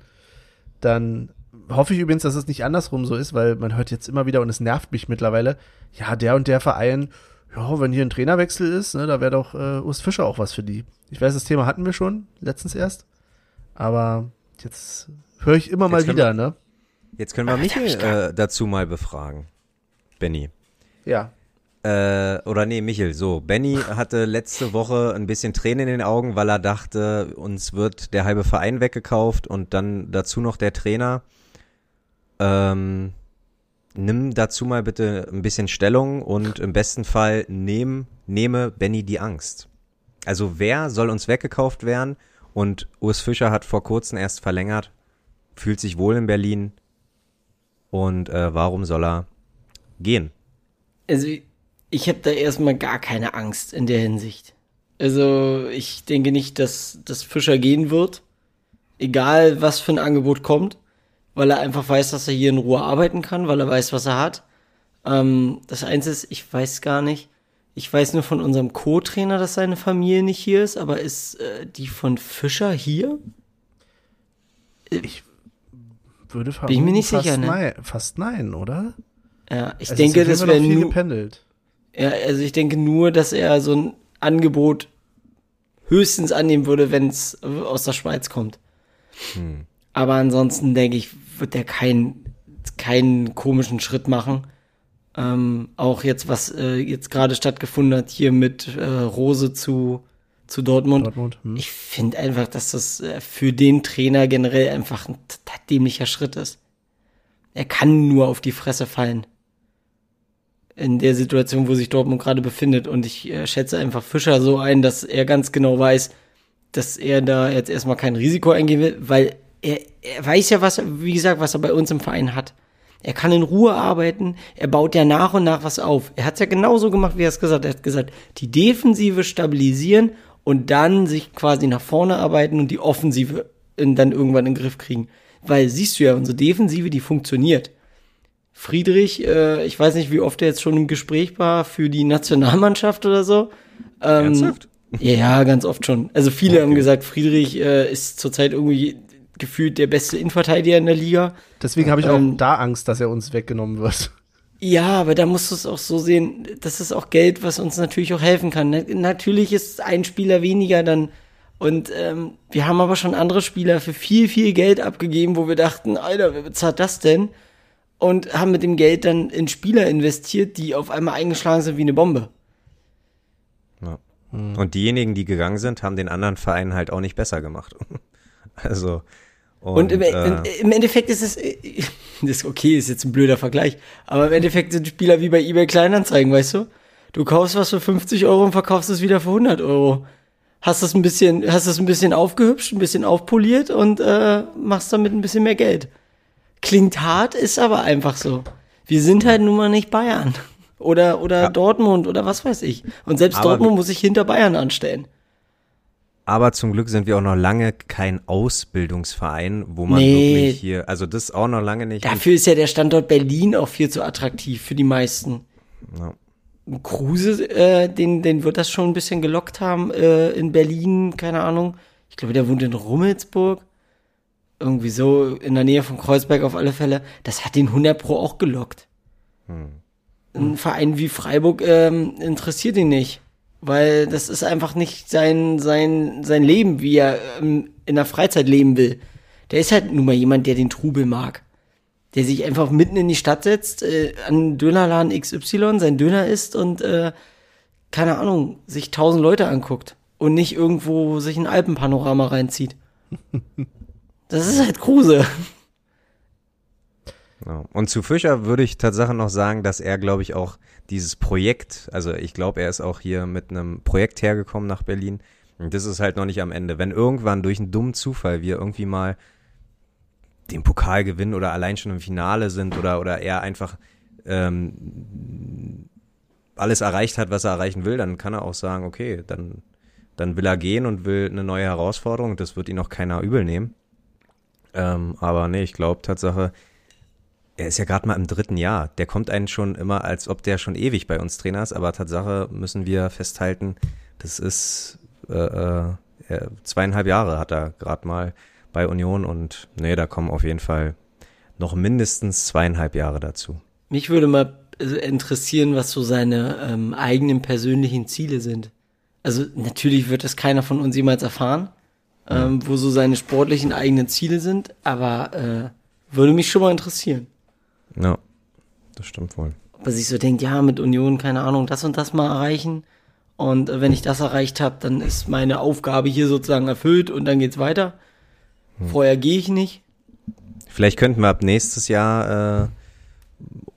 Dann hoffe ich übrigens, dass es nicht andersrum so ist, weil man hört jetzt immer wieder und es nervt mich mittlerweile. Ja, der und der Verein, ja, wenn hier ein Trainerwechsel ist, ne, da wäre doch äh, Urs Fischer auch was für die. Ich weiß, das Thema hatten wir schon letztens erst, aber jetzt höre ich immer mal Jetzt können wieder, ne? Jetzt können wir Michel äh, dazu mal befragen. Benny. Ja. Äh, oder nee, Michel, so. Benny hatte letzte Woche ein bisschen Tränen in den Augen, weil er dachte, uns wird der halbe Verein weggekauft und dann dazu noch der Trainer. Ähm, nimm dazu mal bitte ein bisschen Stellung und im besten Fall nehm, nehme Benny die Angst. Also wer soll uns weggekauft werden? Und Urs Fischer hat vor kurzem erst verlängert, fühlt sich wohl in Berlin. Und äh, warum soll er gehen? Also ich habe da erstmal gar keine Angst in der Hinsicht. Also ich denke nicht, dass das Fischer gehen wird, egal was für ein Angebot kommt, weil er einfach weiß, dass er hier in Ruhe arbeiten kann, weil er weiß, was er hat. Ähm, das Einzige ist, ich weiß gar nicht. Ich weiß nur von unserem Co-Trainer, dass seine Familie nicht hier ist, aber ist äh, die von Fischer hier? Würde Bin ich mir nicht fast sicher, ne? Nein, fast nein, oder? Ja, ich Es denke, das wäre nur. gependelt. Ja, also ich denke nur, dass er so ein Angebot höchstens annehmen würde, wenn es aus der Schweiz kommt. Aber ansonsten denke ich, wird er keinen keinen komischen Schritt machen. Ähm, auch jetzt, was äh, jetzt gerade stattgefunden hat, hier mit äh, Rose zu, zu Dortmund. Dortmund. Hm. Ich finde einfach, dass das äh, für den Trainer generell einfach ein dämlicher Schritt ist. Er kann nur auf die Fresse fallen. In der Situation, wo sich Dortmund gerade befindet. Und ich äh, schätze einfach Fischer so ein, dass er ganz genau weiß, dass er da jetzt erstmal kein Risiko eingehen will, weil er, er weiß ja, was, wie gesagt, was er bei uns im Verein hat. Er kann in Ruhe arbeiten, er baut ja nach und nach was auf. Er hat es ja genauso gemacht, wie er es gesagt hat. Er hat gesagt, die Defensive stabilisieren und dann sich quasi nach vorne arbeiten und die Offensive in, dann irgendwann in den Griff kriegen. Weil siehst du ja, unsere Defensive, die funktioniert. Friedrich, äh, ich weiß nicht, wie oft er jetzt schon im Gespräch war für die Nationalmannschaft oder so. Ähm, Ernsthaft? Ja, ja, ganz oft schon. Also viele haben gesagt, Friedrich äh, ist zurzeit irgendwie gefühlt der beste Innenverteidiger in der Liga. Deswegen habe ich auch Ähm, da Angst, dass er uns weggenommen wird. Ja, aber da musst du es auch so sehen, das ist auch Geld, was uns natürlich auch helfen kann. Na- Natürlich ist ein Spieler weniger dann. Und ähm, wir haben aber schon andere Spieler für viel, viel Geld abgegeben, wo wir dachten, Alter, wer bezahlt das denn? Und haben mit dem Geld dann in Spieler investiert, die auf einmal eingeschlagen sind wie eine Bombe. Ja. Und diejenigen, die gegangen sind, haben den anderen Vereinen halt auch nicht besser gemacht. <laughs> also. Und, und im, äh, im, Endeffekt ist es, <laughs> das ist okay, ist jetzt ein blöder Vergleich, aber im Endeffekt sind Spieler wie bei eBay Kleinanzeigen, weißt du? Du kaufst was für 50 Euro und verkaufst es wieder für 100 Euro. Hast das ein bisschen, hast das ein bisschen aufgehübscht, ein bisschen aufpoliert und äh, machst damit ein bisschen mehr Geld. Klingt hart, ist aber einfach so. Wir sind halt nun mal nicht Bayern. Oder, oder ja. Dortmund oder was weiß ich. Und selbst aber Dortmund muss sich hinter Bayern anstellen. Aber zum Glück sind wir auch noch lange kein Ausbildungsverein, wo man nee. wirklich hier, also das auch noch lange nicht. Dafür ist ja der Standort Berlin auch viel zu attraktiv für die meisten. Ja. Kruse, äh, den, den wird das schon ein bisschen gelockt haben äh, in Berlin, keine Ahnung. Ich glaube, der wohnt in Rummelsburg. Irgendwie so in der Nähe von Kreuzberg auf alle Fälle. Das hat den 100 Pro auch gelockt. Hm. Ein Verein wie Freiburg ähm, interessiert ihn nicht weil das ist einfach nicht sein, sein, sein Leben, wie er ähm, in der Freizeit leben will. Der ist halt nun mal jemand, der den Trubel mag. Der sich einfach mitten in die Stadt setzt, äh, an Dönerladen XY sein Döner isst und, äh, keine Ahnung, sich tausend Leute anguckt und nicht irgendwo sich ein Alpenpanorama reinzieht. <laughs> Das ist halt Kruse. Und zu Fischer würde ich tatsächlich noch sagen, dass er, glaube ich, auch dieses Projekt, also ich glaube, er ist auch hier mit einem Projekt hergekommen nach Berlin. Und das ist halt noch nicht am Ende. Wenn irgendwann durch einen dummen Zufall wir irgendwie mal den Pokal gewinnen oder allein schon im Finale sind oder, oder er einfach ähm, alles erreicht hat, was er erreichen will, dann kann er auch sagen, okay, dann, dann will er gehen und will eine neue Herausforderung. Das wird ihn auch keiner übel nehmen. Ähm, aber nee, ich glaube Tatsache, er ist ja gerade mal im dritten Jahr. Der kommt einen schon immer, als ob der schon ewig bei uns Trainer ist, aber Tatsache müssen wir festhalten, das ist äh, äh, zweieinhalb Jahre hat er gerade mal bei Union und nee, da kommen auf jeden Fall noch mindestens zweieinhalb Jahre dazu. Mich würde mal interessieren, was so seine ähm, eigenen persönlichen Ziele sind. Also natürlich wird das keiner von uns jemals erfahren, ähm, wo so seine sportlichen eigenen Ziele sind, aber äh, würde mich schon mal interessieren. Ja, das stimmt wohl. Ob er sich so denkt, ja, mit Union, keine Ahnung, das und das mal erreichen. Und äh, wenn ich das erreicht habe, dann ist meine Aufgabe hier sozusagen erfüllt und dann geht's weiter. Hm. Vorher gehe ich nicht. Vielleicht könnten wir ab nächstes Jahr äh,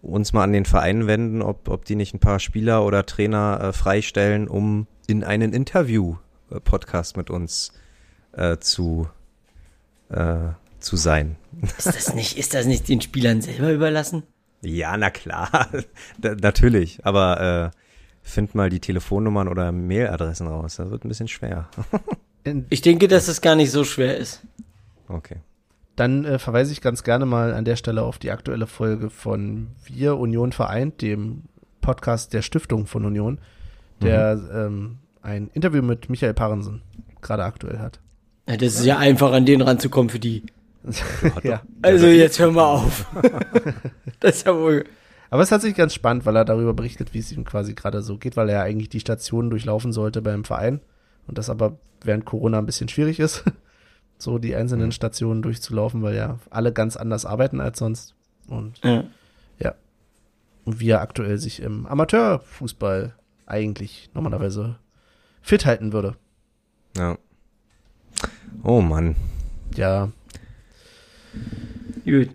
uns mal an den Verein wenden, ob, ob die nicht ein paar Spieler oder Trainer äh, freistellen, um in einen Interview-Podcast mit uns äh, zu äh, zu sein. <laughs> Ist das nicht, ist das nicht den Spielern selber überlassen? Ja, na klar, <laughs> natürlich. Aber äh, find mal die Telefonnummern oder Mailadressen raus. Das wird ein bisschen schwer. <laughs> ich denke, dass es gar nicht so schwer ist. Okay. Dann äh, verweise ich ganz gerne mal an der Stelle auf die aktuelle Folge von Wir Union vereint, dem Podcast der Stiftung von Union, der mhm. ähm, ein Interview mit Michael Parensen gerade aktuell hat. Ja, das ist ja einfach, an den ranzukommen für die. ja. Also jetzt hören wir auf. <laughs> das ist ja wohl. Aber es ist tatsächlich ganz spannend, weil er darüber berichtet, wie es ihm quasi gerade so geht, weil er eigentlich die Stationen durchlaufen sollte beim Verein und das aber während Corona ein bisschen schwierig ist, <laughs> so die einzelnen mhm. Stationen durchzulaufen, weil ja alle ganz anders arbeiten als sonst. Und ja. ja. Und wie er aktuell sich im Amateurfußball eigentlich normalerweise fit halten würde. Ja. Oh Mann. Ja, Gut.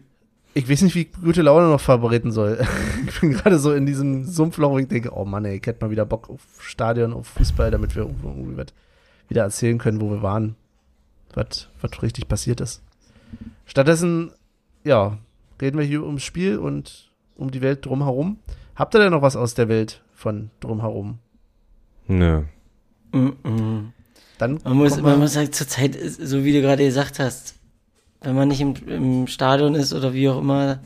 Ich weiß nicht, wie ich gute Laune noch verbreiten soll. <laughs> ich bin gerade so in diesem Sumpfloch, wo ich denke, oh Mann, ey, ich hätte mal wieder Bock auf Stadion, auf Fußball, damit wir irgendwie wieder erzählen können, wo wir waren, was, was richtig passiert ist. Stattdessen, ja, reden wir hier ums Spiel und um die Welt drumherum. Habt ihr denn noch was aus der Welt von drumherum? Nö. Mm -mm. Dann man muss, man muss halt zur Zeit, so wie du gerade gesagt hast, wenn man nicht im, im Stadion ist oder wie auch immer,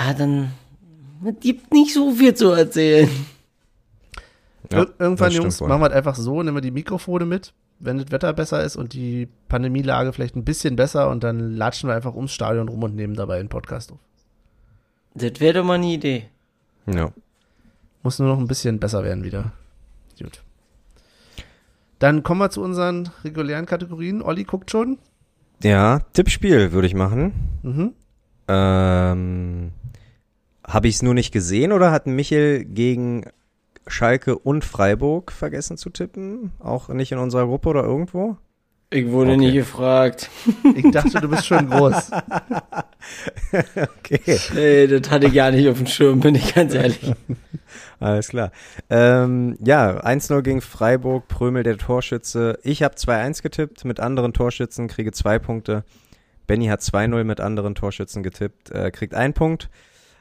ja, dann gibt nicht so viel zu erzählen. Ja, irgendwann, Jungs, wohl. machen wir halt einfach so, nehmen wir die Mikrofone mit, wenn das Wetter besser ist und die Pandemielage vielleicht ein bisschen besser und dann latschen wir einfach ums Stadion rum und nehmen dabei einen Podcast auf. Das wäre doch mal eine Idee. Ja. Muss nur noch ein bisschen besser werden wieder. Gut. Dann kommen wir zu unseren regulären Kategorien. Olli guckt schon. Ja, Tippspiel würde ich machen. Mhm. Ähm, Habe ich es nur nicht gesehen oder hat Michel gegen Schalke und Freiburg vergessen zu tippen? Auch nicht in unserer Gruppe oder irgendwo? Ich wurde Okay. nie gefragt. Ich dachte, du bist schon groß. <laughs> Okay. Nee, das hatte ich gar nicht auf dem Schirm, bin ich ganz ehrlich. Alles klar. Ähm, ja, 1-0 gegen Freiburg, Prömel der Torschütze. Ich habe 2-1 getippt mit anderen Torschützen, kriege zwei Punkte. Benny hat 2-0 mit anderen Torschützen getippt, äh, kriegt einen Punkt.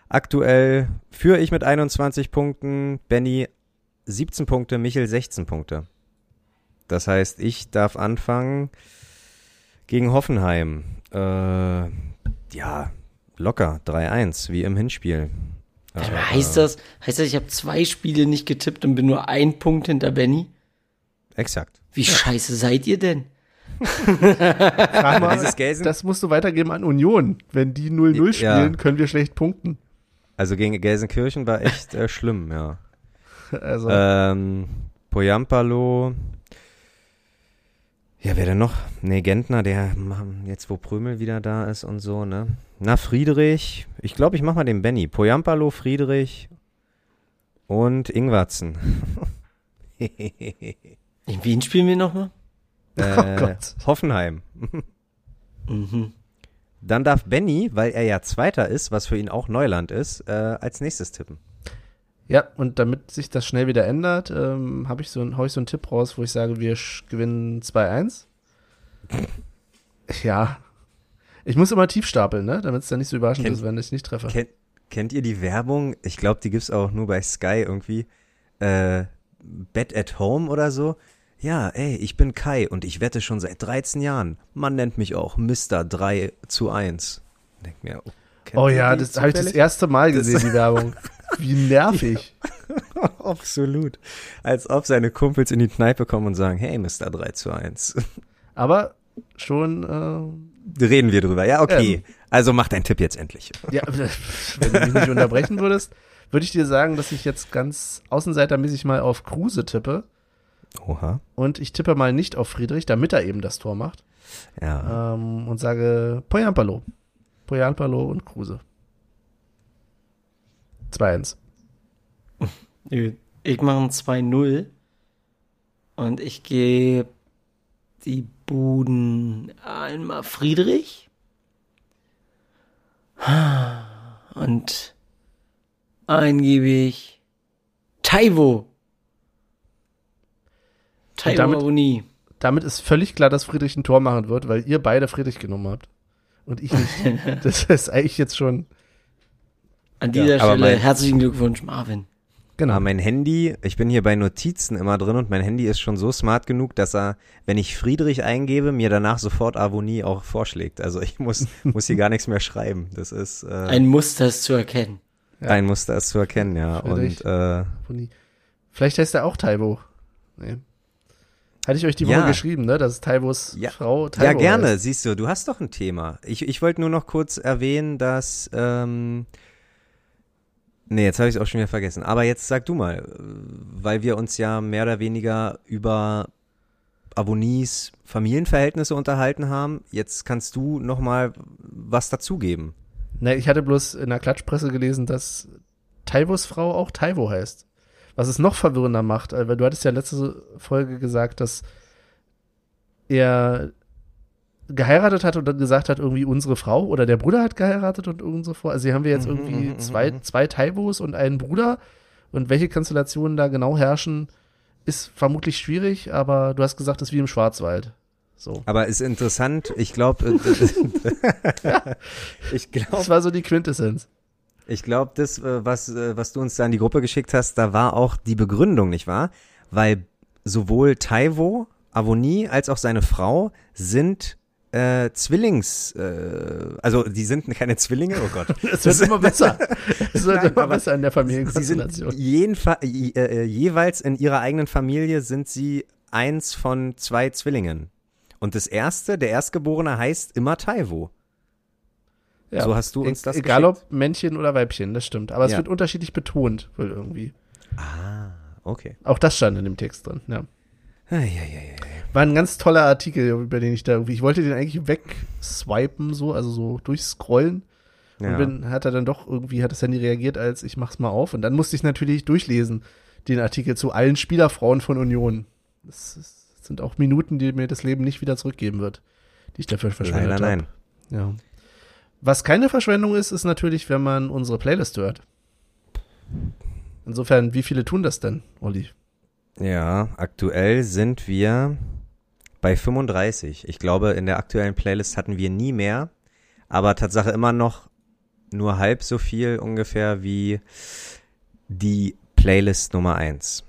Aktuell führe ich mit 21 Punkten, Benny 17 Punkte, Michel 16 Punkte. Das heißt, ich darf anfangen gegen Hoffenheim. Äh, ja, locker 3-1, wie im Hinspiel. Äh, Heißt das, heißt das, ich habe zwei Spiele nicht getippt und bin nur ein Punkt hinter Benny? Exakt. Wie scheiße seid ihr denn? <laughs> Frag mal, das musst du weitergeben an Union. Wenn die 0-0 Ja. spielen, können wir schlecht punkten. Also gegen Gelsenkirchen war echt äh, schlimm, ja. <laughs> Also, Ähm, Poyampalo. Ja, wer denn noch? Nee, Gentner, der machen jetzt, wo Prömel wieder da ist und so, ne? Na, Friedrich. Ich glaube, ich mach mal den Benny. Poyampalo, Friedrich und Ingwarzen. In Wien spielen wir nochmal? äh, <laughs> Oh Gott. Hoffenheim. Mhm. Dann darf Benny, weil er ja Zweiter ist, was für ihn auch Neuland ist, äh, als nächstes tippen. Ja, und damit sich das schnell wieder ändert, ähm, habe ich so ein, hau ich so einen Tipp raus, wo ich sage, wir gewinnen 2-1. Ja. Ich muss immer tief stapeln, ne? Damit es dann nicht so überraschend Kennt- ist, wenn ich nicht treffe. Kennt, kennt ihr die Werbung? Ich glaube, die gibt's auch nur bei Sky irgendwie. Äh, Bet at Home oder so. Ja, ey, ich bin Kai und ich wette schon seit 13 Jahren. Man nennt mich auch Mr. 3 zu 1. Denk mir, oh, kennt Oh ja, das habe ich das erste Mal gesehen, die Werbung. Wie <laughs> nervig. Absolut. Als ob seine Kumpels in die Kneipe kommen und sagen, hey, Mr. 3 zu 1. Aber schon, äh, Reden wir drüber. Ja, okay. Ähm. Also mach deinen Tipp jetzt endlich. Ja, <laughs> wenn du mich nicht unterbrechen würdest, würde ich dir sagen, dass ich jetzt ganz außenseitermäßig mal auf Kruse tippe. Oha. Und ich tippe mal nicht auf Friedrich, damit er eben das Tor macht. Ja. Ähm, und sage Poyampalo. Poyampalo und Kruse. 2-1. <laughs> Nö. Ich mache ein 2-0 und ich gebe die Buden einmal Friedrich <sighs> und ich Taiwo. Taiwo damit-. Damit ist völlig klar, dass Friedrich ein Tor machen wird, weil ihr beide Friedrich genommen habt. Und ich nicht. <laughs> das ist eigentlich jetzt schon. An dieser aber Stelle mein- herzlichen Glückwunsch, Marvin. Genau. Mein Handy, ich bin hier bei Notizen immer drin und mein Handy ist schon so smart genug, dass er, wenn ich Friedrich eingebe, mir danach sofort Avonie auch vorschlägt. Also ich muss, <laughs> muss hier gar nichts mehr schreiben. Das ist äh, Ein Muster ist zu erkennen. Ja. ein Muster ist zu erkennen, ja. Friedrich. Und äh. Vielleicht heißt er auch Taibo. Nee. Hatte ich euch die Woche Ja. geschrieben, ne? Das ist Taibos Ja. Frau Taibo ja, gerne, heißt. siehst du, du hast doch ein Thema. Ich, ich wollte nur noch kurz erwähnen, dass ähm, Nee, jetzt habe ich es auch schon wieder vergessen. Aber jetzt sag du mal, weil wir uns ja mehr oder weniger über Abonnies Familienverhältnisse unterhalten haben. Jetzt kannst du noch mal was dazugeben. Ne, ich hatte bloß in der Klatschpresse gelesen, dass Taibos Frau auch Taibo heißt. Was es noch verwirrender macht, äh, weil du hattest ja letzte Folge gesagt, dass er geheiratet hat und dann gesagt hat, irgendwie unsere Frau oder der Bruder hat geheiratet und unsere Frau. Also hier haben wir jetzt Mhm, irgendwie mhm, zwei, mhm. zwei Taibos und einen Bruder. Und welche Konstellationen da genau herrschen, ist vermutlich schwierig, aber du hast gesagt, das ist wie im Schwarzwald. So. Aber ist interessant, ich glaube, <laughs> <laughs> ich glaube, Das war so die Quintessenz. Ich glaube, das, äh, was, äh, was du uns da in die Gruppe geschickt hast, da war auch die Begründung, nicht wahr? Weil sowohl Taiwo, Avonie, als auch seine Frau sind äh, Zwillings, äh, also die sind keine Zwillinge, oh Gott. <laughs> Es wird immer besser. Es wird Nein, immer besser in der Sie sind Familienkonstellation. je, äh, jeweils in ihrer eigenen Familie sind sie eins von zwei Zwillingen. Und das erste, der Erstgeborene heißt immer Taiwo. Ja. So hast du uns E- das Egal geschickt. ob Männchen oder Weibchen, das stimmt. Aber es Ja. wird unterschiedlich betont, wohl irgendwie. Ah, okay. Auch das stand in dem Text drin, ja. Ah, ja, ja, ja. War ein ganz toller Artikel, über den ich da irgendwie, ich wollte den eigentlich wegswipen, so, also so durchscrollen. Ja. Und bin, hat er dann doch irgendwie, hat das Handy reagiert, als ich mach's mal auf. Und dann musste ich natürlich durchlesen, den Artikel zu allen Spielerfrauen von Union. Das, ist, das sind auch Minuten, die mir das Leben nicht wieder zurückgeben wird, die ich dafür verschwendet habe. nein. Ja. Was keine Verschwendung ist, ist natürlich, wenn man unsere Playlist hört. Insofern, wie viele tun das denn, Olli? Ja, aktuell sind wir bei 35. Ich glaube, in der aktuellen Playlist hatten wir nie mehr, aber Tatsache immer noch nur halb so viel ungefähr wie die Playlist Nummer 1.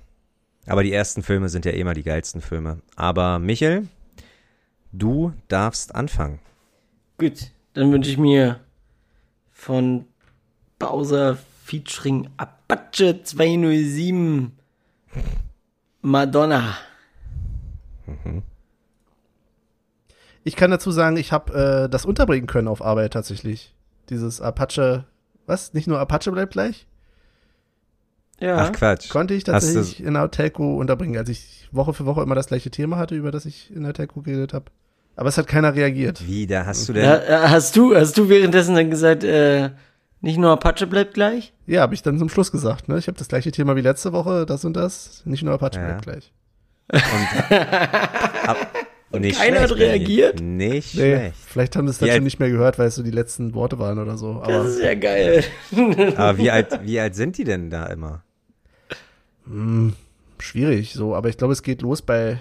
Aber die ersten Filme sind ja eh immer die geilsten Filme. Aber Michel, du darfst anfangen. Gut, dann wünsche ich mir von Bowser featuring Apache 207 Madonna. Ich kann dazu sagen, ich habe äh, das unterbringen können auf Arbeit tatsächlich. Dieses Apache, was? Nicht nur Apache bleibt gleich? Ja. Ach Quatsch. Konnte ich tatsächlich in der Telco unterbringen, als ich Woche für Woche immer das gleiche Thema hatte, über das ich in der Telco geredet habe. Aber es hat keiner reagiert. Wie, da hast du denn ja, äh, hast du, hast du währenddessen dann gesagt, äh, nicht nur Apache bleibt gleich? Ja, habe ich dann zum Schluss gesagt. Ne? Ich habe das gleiche Thema wie letzte Woche, das und das. Nicht nur Apache Ja. bleibt gleich. Und <laughs> nicht keiner hat schlecht, Benny. reagiert? Nicht Nee, schlecht. vielleicht haben sie es Wie dazu nicht mehr gehört, weil es so die letzten Worte waren oder so. Das Aber ist ja geil. <laughs> Aber wie alt, wie alt sind die denn da immer? mh, schwierig so. Aber ich glaube, es geht los bei,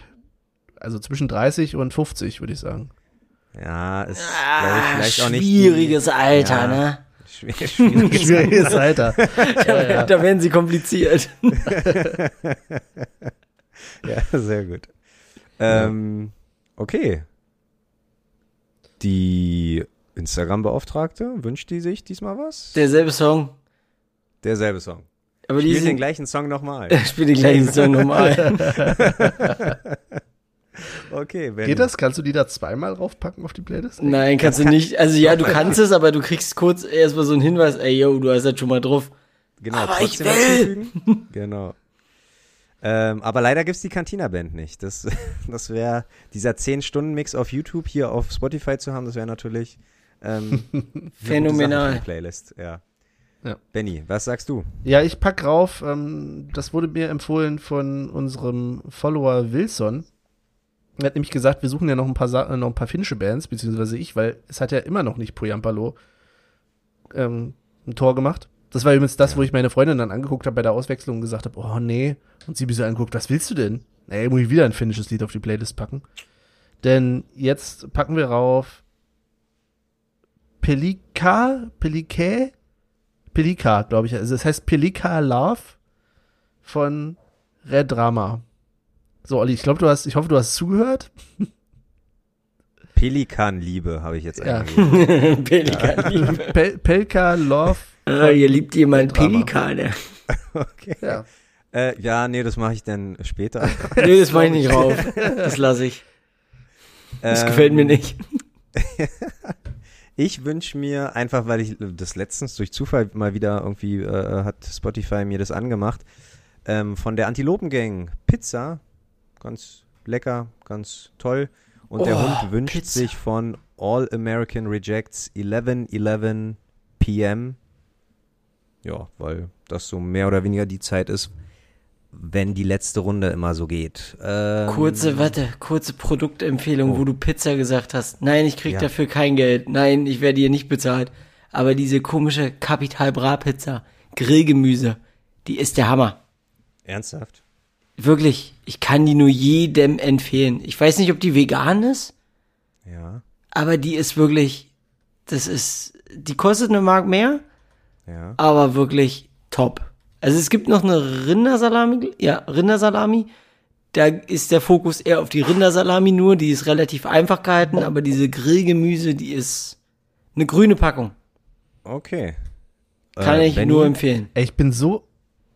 also zwischen 30 und 50, würde ich sagen. Ja, ist, glaube ich, vielleicht auch nicht. Schwieriges Alter, Ja. ne? <laughs> Schwieriges <laughs> Schwieriges Alter. Da, <laughs> da werden sie kompliziert. Ja, sehr gut. Ähm, okay. Die Instagram-Beauftragte, wünscht die sich diesmal was? Derselbe Song. Derselbe Song. Aber die Spiel den sind, gleichen Song nochmal. spiel den gleichen Song nochmal. Okay, Benny. Geht das? Kannst du die da zweimal draufpacken auf die Playlist? Nein, kannst du nicht. Also ja, du kannst es, aber du kriegst kurz erstmal so einen Hinweis, ey yo, du hast das schon mal drauf. Genau, Aber ich trotzdem will. <laughs> Genau. Ähm, aber leider gibt's die Cantina-Band nicht. Das, <laughs> das wäre dieser 10-Stunden-Mix auf YouTube hier auf Spotify zu haben, das wäre natürlich ähm, <laughs> Phänomenal. Playlist, ja. Ja. Benny, was sagst du? Ja, ich pack rauf, ähm, das wurde mir empfohlen von unserem Follower Wilson. Er hat nämlich gesagt, wir suchen ja noch ein paar, Sa äh, noch ein paar finnische Bands, beziehungsweise ich, weil es hat ja immer noch nicht Poyampalo ähm, ein Tor gemacht. Das war übrigens das, Ja. wo ich meine Freundin dann angeguckt habe bei der Auswechslung und gesagt habe, oh nee. Und sie mich so angeguckt, was willst du denn? Nee, muss ich wieder ein finnisches Lied auf die Playlist packen. Denn jetzt packen wir rauf Pelika, Pelike, Pelika, glaube ich. Also es heißt Pelika Love von Red Drama. So, Olli, ich glaube, du hast, ich hoffe, du hast zugehört. Pelikanliebe habe ich jetzt Ja. eingegeben. <laughs> Pelikan. <laughs> Pel Pelka Love. Ah, ihr liebt jemand. Pelikane. <laughs> Okay. Ja. Äh, ja, nee, das mache ich dann später. Nee, das mach ich nicht rauf. Das lasse ich. Das Ähm, gefällt mir nicht. Ich wünsche mir einfach, weil ich das letztens durch Zufall mal wieder irgendwie äh, hat Spotify mir das angemacht, ähm, von der Antilopengang Pizza, ganz lecker, ganz toll. Und der Oh, Hund wünscht Pizza. sich von All American Rejects 11:11 PM. Ja, weil das so mehr oder weniger die Zeit ist, wenn die letzte Runde immer so geht. Ähm, Kurze, warte, kurze Produktempfehlung, Oh. wo du Pizza gesagt hast. Nein, ich krieg Ja. dafür kein Geld. Nein, ich werde hier nicht bezahlt. Aber diese komische Capital Bra Pizza, Grillgemüse, die ist der Hammer. Ernsthaft? Wirklich, ich kann die nur jedem empfehlen. Ich weiß nicht, ob die vegan ist, Ja, aber die ist wirklich, das ist, die kostet eine Mark mehr, ja. aber wirklich top. Also es gibt noch eine Rindersalami, ja, Rindersalami. Da ist der Fokus eher auf die Rindersalami nur, die ist relativ einfach gehalten, aber diese Grillgemüse, die ist eine grüne Packung. Okay. Kann Äh, ich Benny? nur empfehlen. Ey, ich bin so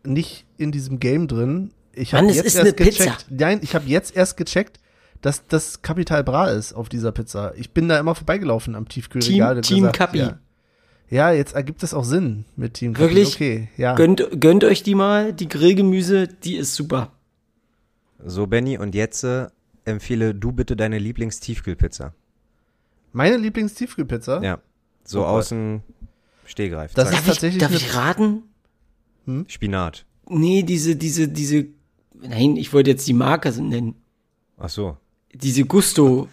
nicht in diesem Game drin. Ich Mann, habe es jetzt ist erst eine Pizza. gecheckt. Nein, ich habe jetzt erst gecheckt, dass das Capital Bra ist auf dieser Pizza. Ich bin da immer vorbeigelaufen am Tiefkühlregal. Team- und Team gesagt, Capi. Ja. ja, jetzt ergibt es auch Sinn mit Team Capi. Wirklich? Okay, ja. Gönnt, gönnt euch die mal, die Grillgemüse, die ist super. So, Benny, und jetzt äh, empfehle du bitte deine Lieblingstiefkühlpizza. Meine Lieblingstiefkühlpizza. Ja. So Oh Gott. außen Stehgreif. Das zack. ist Darf, ich, tatsächlich darf ich raten? Spinat. Nee, diese, diese, diese, nein, ich wollte jetzt die Marke nennen. Ach so. Diese Gusto.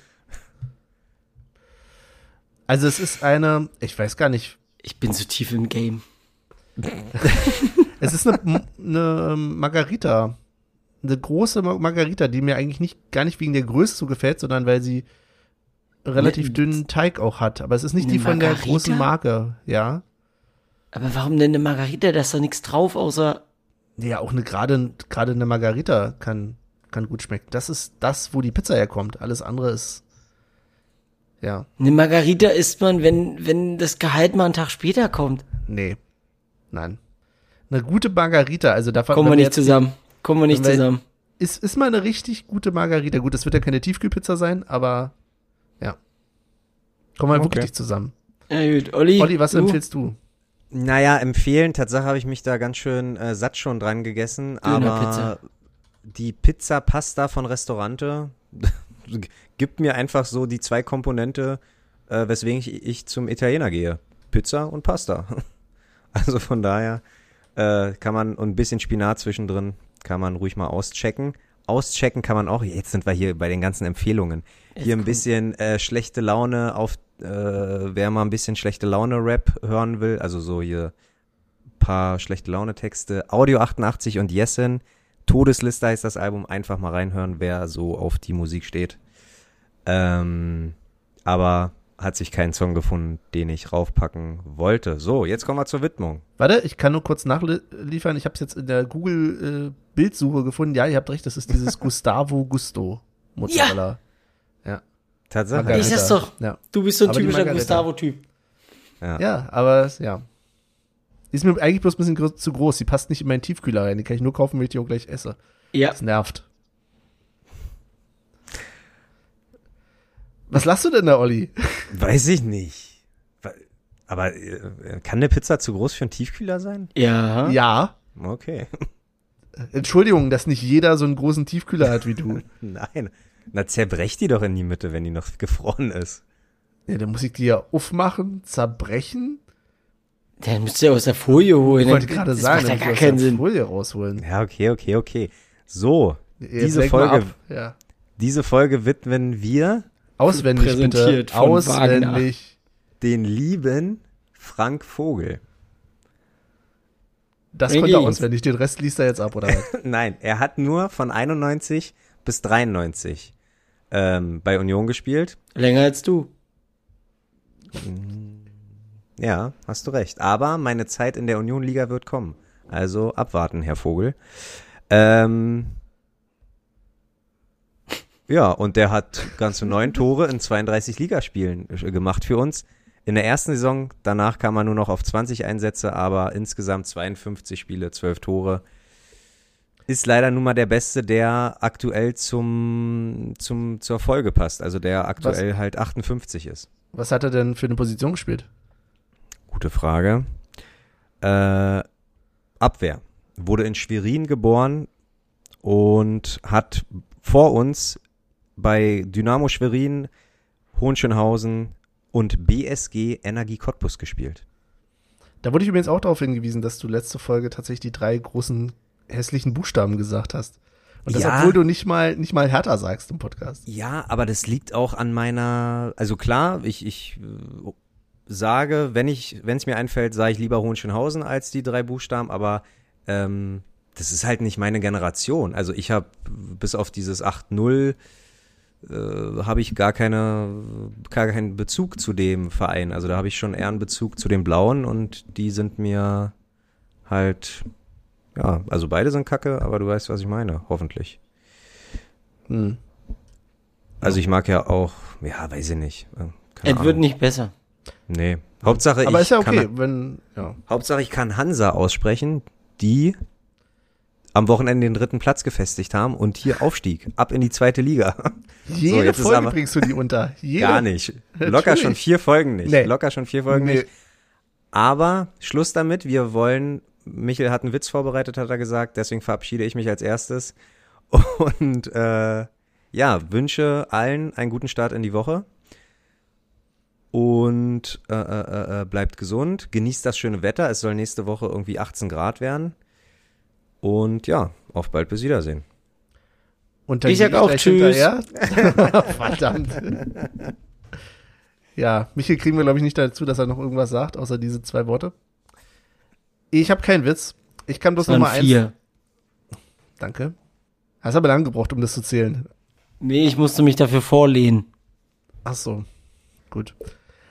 Also es ist eine, ich weiß gar nicht, Ich bin so tief im Game. es ist eine, eine Margarita. Eine große Ma- Margarita, die mir eigentlich nicht, gar nicht wegen der Größe so gefällt, sondern weil sie relativ Ne- dünnen Teig auch hat. Aber es ist nicht Eine die von der Margarita? großen Marke, ja. Aber warum denn eine Margarita? Da ist doch nichts drauf, außer. Ja, auch eine gerade gerade eine Margarita kann kann gut schmecken. Das ist das, wo die Pizza herkommt. Alles andere ist ja, Eine Margarita isst man, wenn, wenn das Gehalt mal einen Tag später kommt. nee. Nein. Eine gute Margarita, also davon Kommen wir nicht zusammen. Kommen wir nicht zusammen. Ist ist mal eine richtig gute Margarita. Gut, das wird ja keine Tiefkühlpizza sein, aber ja. Kommen wir Okay. wirklich zusammen. Ja, gut. Olli, Olli, was du? empfiehlst du? Naja, empfehlen, Tatsache habe ich mich da ganz schön äh, satt schon dran gegessen, aber Dönerpizza. die Pizza Pasta von Restaurante <laughs> gibt mir einfach so die zwei Komponente, äh, weswegen ich, ich zum Italiener gehe. Pizza und Pasta. <laughs> Also von daher äh, kann man und ein bisschen Spinat zwischendrin kann man ruhig mal auschecken. Auschecken kann man auch, jetzt sind wir hier bei den ganzen Empfehlungen. Jetzt Hier ein bisschen äh, schlechte Laune auf, äh, wer mal ein bisschen schlechte Laune Rap hören will, also so hier paar schlechte Laune Texte. Audio 88 und Yesin. Todesliste heißt das Album, einfach mal reinhören, wer so auf die Musik steht. Ähm, aber hat sich kein Song gefunden, den ich raufpacken wollte. So, jetzt kommen wir zur Widmung. Warte, ich kann nur kurz nachliefern. Ich habe es jetzt in der Google äh, Bildsuche gefunden. Ja, ihr habt recht, das ist dieses <laughs> Gustavo Gusto Mozzarella. Tatsache. Margarita. Ich sag's doch. Ja. Du bist so ein Aber typischer. Gustavo-Typ. Ja. ja, aber es- ja. Die ist mir eigentlich bloß ein bisschen gro- zu groß. Die passt nicht in meinen Tiefkühler rein. Die kann ich nur kaufen, wenn ich die auch gleich esse. Ja. Das nervt. Was lachst du denn da, Olli? Weiß ich nicht. Aber äh, kann eine Pizza zu groß für einen Tiefkühler sein? Ja. Ja. Okay. Entschuldigung, dass nicht jeder so einen großen Tiefkühler hat wie du. <laughs> Nein. Na, zerbrech die doch in die Mitte, wenn die noch gefroren ist. Ja, dann muss ich die ja aufmachen, zerbrechen. Dann müsst ihr aus der Folie holen. Ich wollte Dann- gerade das sagen, macht ja dann gar keinen aus der Sinn. Folie rausholen. Ja, okay, okay, okay. So, Jetzt diese Folge. Ja. diese Folge widmen wir Auswendig Präsentiert bitte. von Auswendig. den lieben Frank Vogel. Das konnte er auswendig. Den Rest liest er jetzt ab, oder was? <laughs> Nein, er hat nur von 91 bis 93 ähm, bei Union gespielt. Länger als du. Ja, hast du recht. Aber meine Zeit in der Union-Liga wird kommen. Also abwarten, Herr Vogel. Ähm, ja, und der hat ganze neun Tore in 32 Ligaspielen äh, gemacht für uns. In der ersten Saison, danach kam er nur noch auf 20 Einsätze, aber insgesamt 52 Spiele, 12 Tore. Ist leider nun mal der Beste, der aktuell zum, zum, zur Folge passt. Also der aktuell halt 58 ist. Was hat er denn für eine Position gespielt? Gute Frage. Äh, Abwehr. Wurde in Schwerin geboren und hat vor uns bei Dynamo Schwerin, Hohenschönhausen und BSG Energie Cottbus gespielt. Da wurde ich übrigens auch darauf hingewiesen, dass du letzte Folge tatsächlich die drei großen hässlichen Buchstaben gesagt hast. Und das, Ja. obwohl du nicht mal, nicht mal härter sagst im Podcast. Ja, aber das liegt auch an meiner, also klar, ich, ich äh, sage, wenn ich, wenn es mir einfällt, sage ich lieber Hohenschönhausen als die drei Buchstaben, aber ähm, das ist halt nicht meine Generation. Also ich habe bis auf dieses 8-0 äh, habe ich gar keine, gar keinen Bezug zu dem Verein. Also da habe ich schon eher einen Bezug zu den Blauen und die sind mir halt, ja, also beide sind kacke, aber du weißt, was ich meine, hoffentlich. Hm. Also ich mag ja auch, ja, weiß ich nicht. äh, Keine Es wird nicht besser. Nee. Hauptsache Aber ich ist ja okay, kann, wenn, ja. Hauptsache ich kann Hansa aussprechen, die am Wochenende den dritten Platz gefestigt haben und hier Aufstieg, ab in die zweite Liga. <laughs> Jede jetzt ist Folge aber- bringst du die unter. <laughs> Jede. Gar nicht. <laughs> Locker schon vier Folgen nicht. Nee. Locker schon vier Folgen Nee. nicht. Aber Schluss damit, wir wollen, Michel hat einen Witz vorbereitet, hat er gesagt, deswegen verabschiede ich mich als erstes. <laughs> Und äh, ja, wünsche allen einen guten Start in die Woche. Und äh, äh, äh, bleibt gesund, genießt das schöne Wetter. Es soll nächste Woche irgendwie 18 Grad werden. Und ja, auf bald bis Wiedersehen. Und dann Ich sag auch Tschüss. <laughs> Verdammt. ja, Michael kriegen wir, glaube ich, nicht dazu, dass er noch irgendwas sagt, außer diese zwei Worte. Ich habe keinen Witz. Ich kann bloß Nummer eins. vier. Danke. Hast aber lange gebraucht, um das zu zählen. Nee, ich musste mich dafür vorlehnen. Ach so. Gut.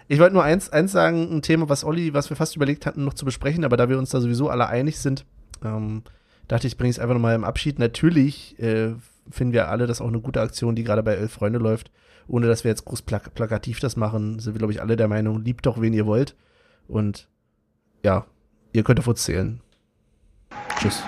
Ich wollte nur eins, eins sagen, ein Thema, was Olli, was wir fast überlegt hatten, noch zu besprechen, aber da wir uns da sowieso alle einig sind, ähm, dachte ich, bringe ich es einfach nochmal im Abschied. Natürlich äh, finden wir alle das auch eine gute Aktion, die gerade bei Elf Freunde läuft. Ohne dass wir jetzt groß plak plakativ das machen, sind wir, glaube ich, alle der Meinung, liebt doch, wen ihr wollt. Und ja, ihr könnt auf uns zählen. Tschüss.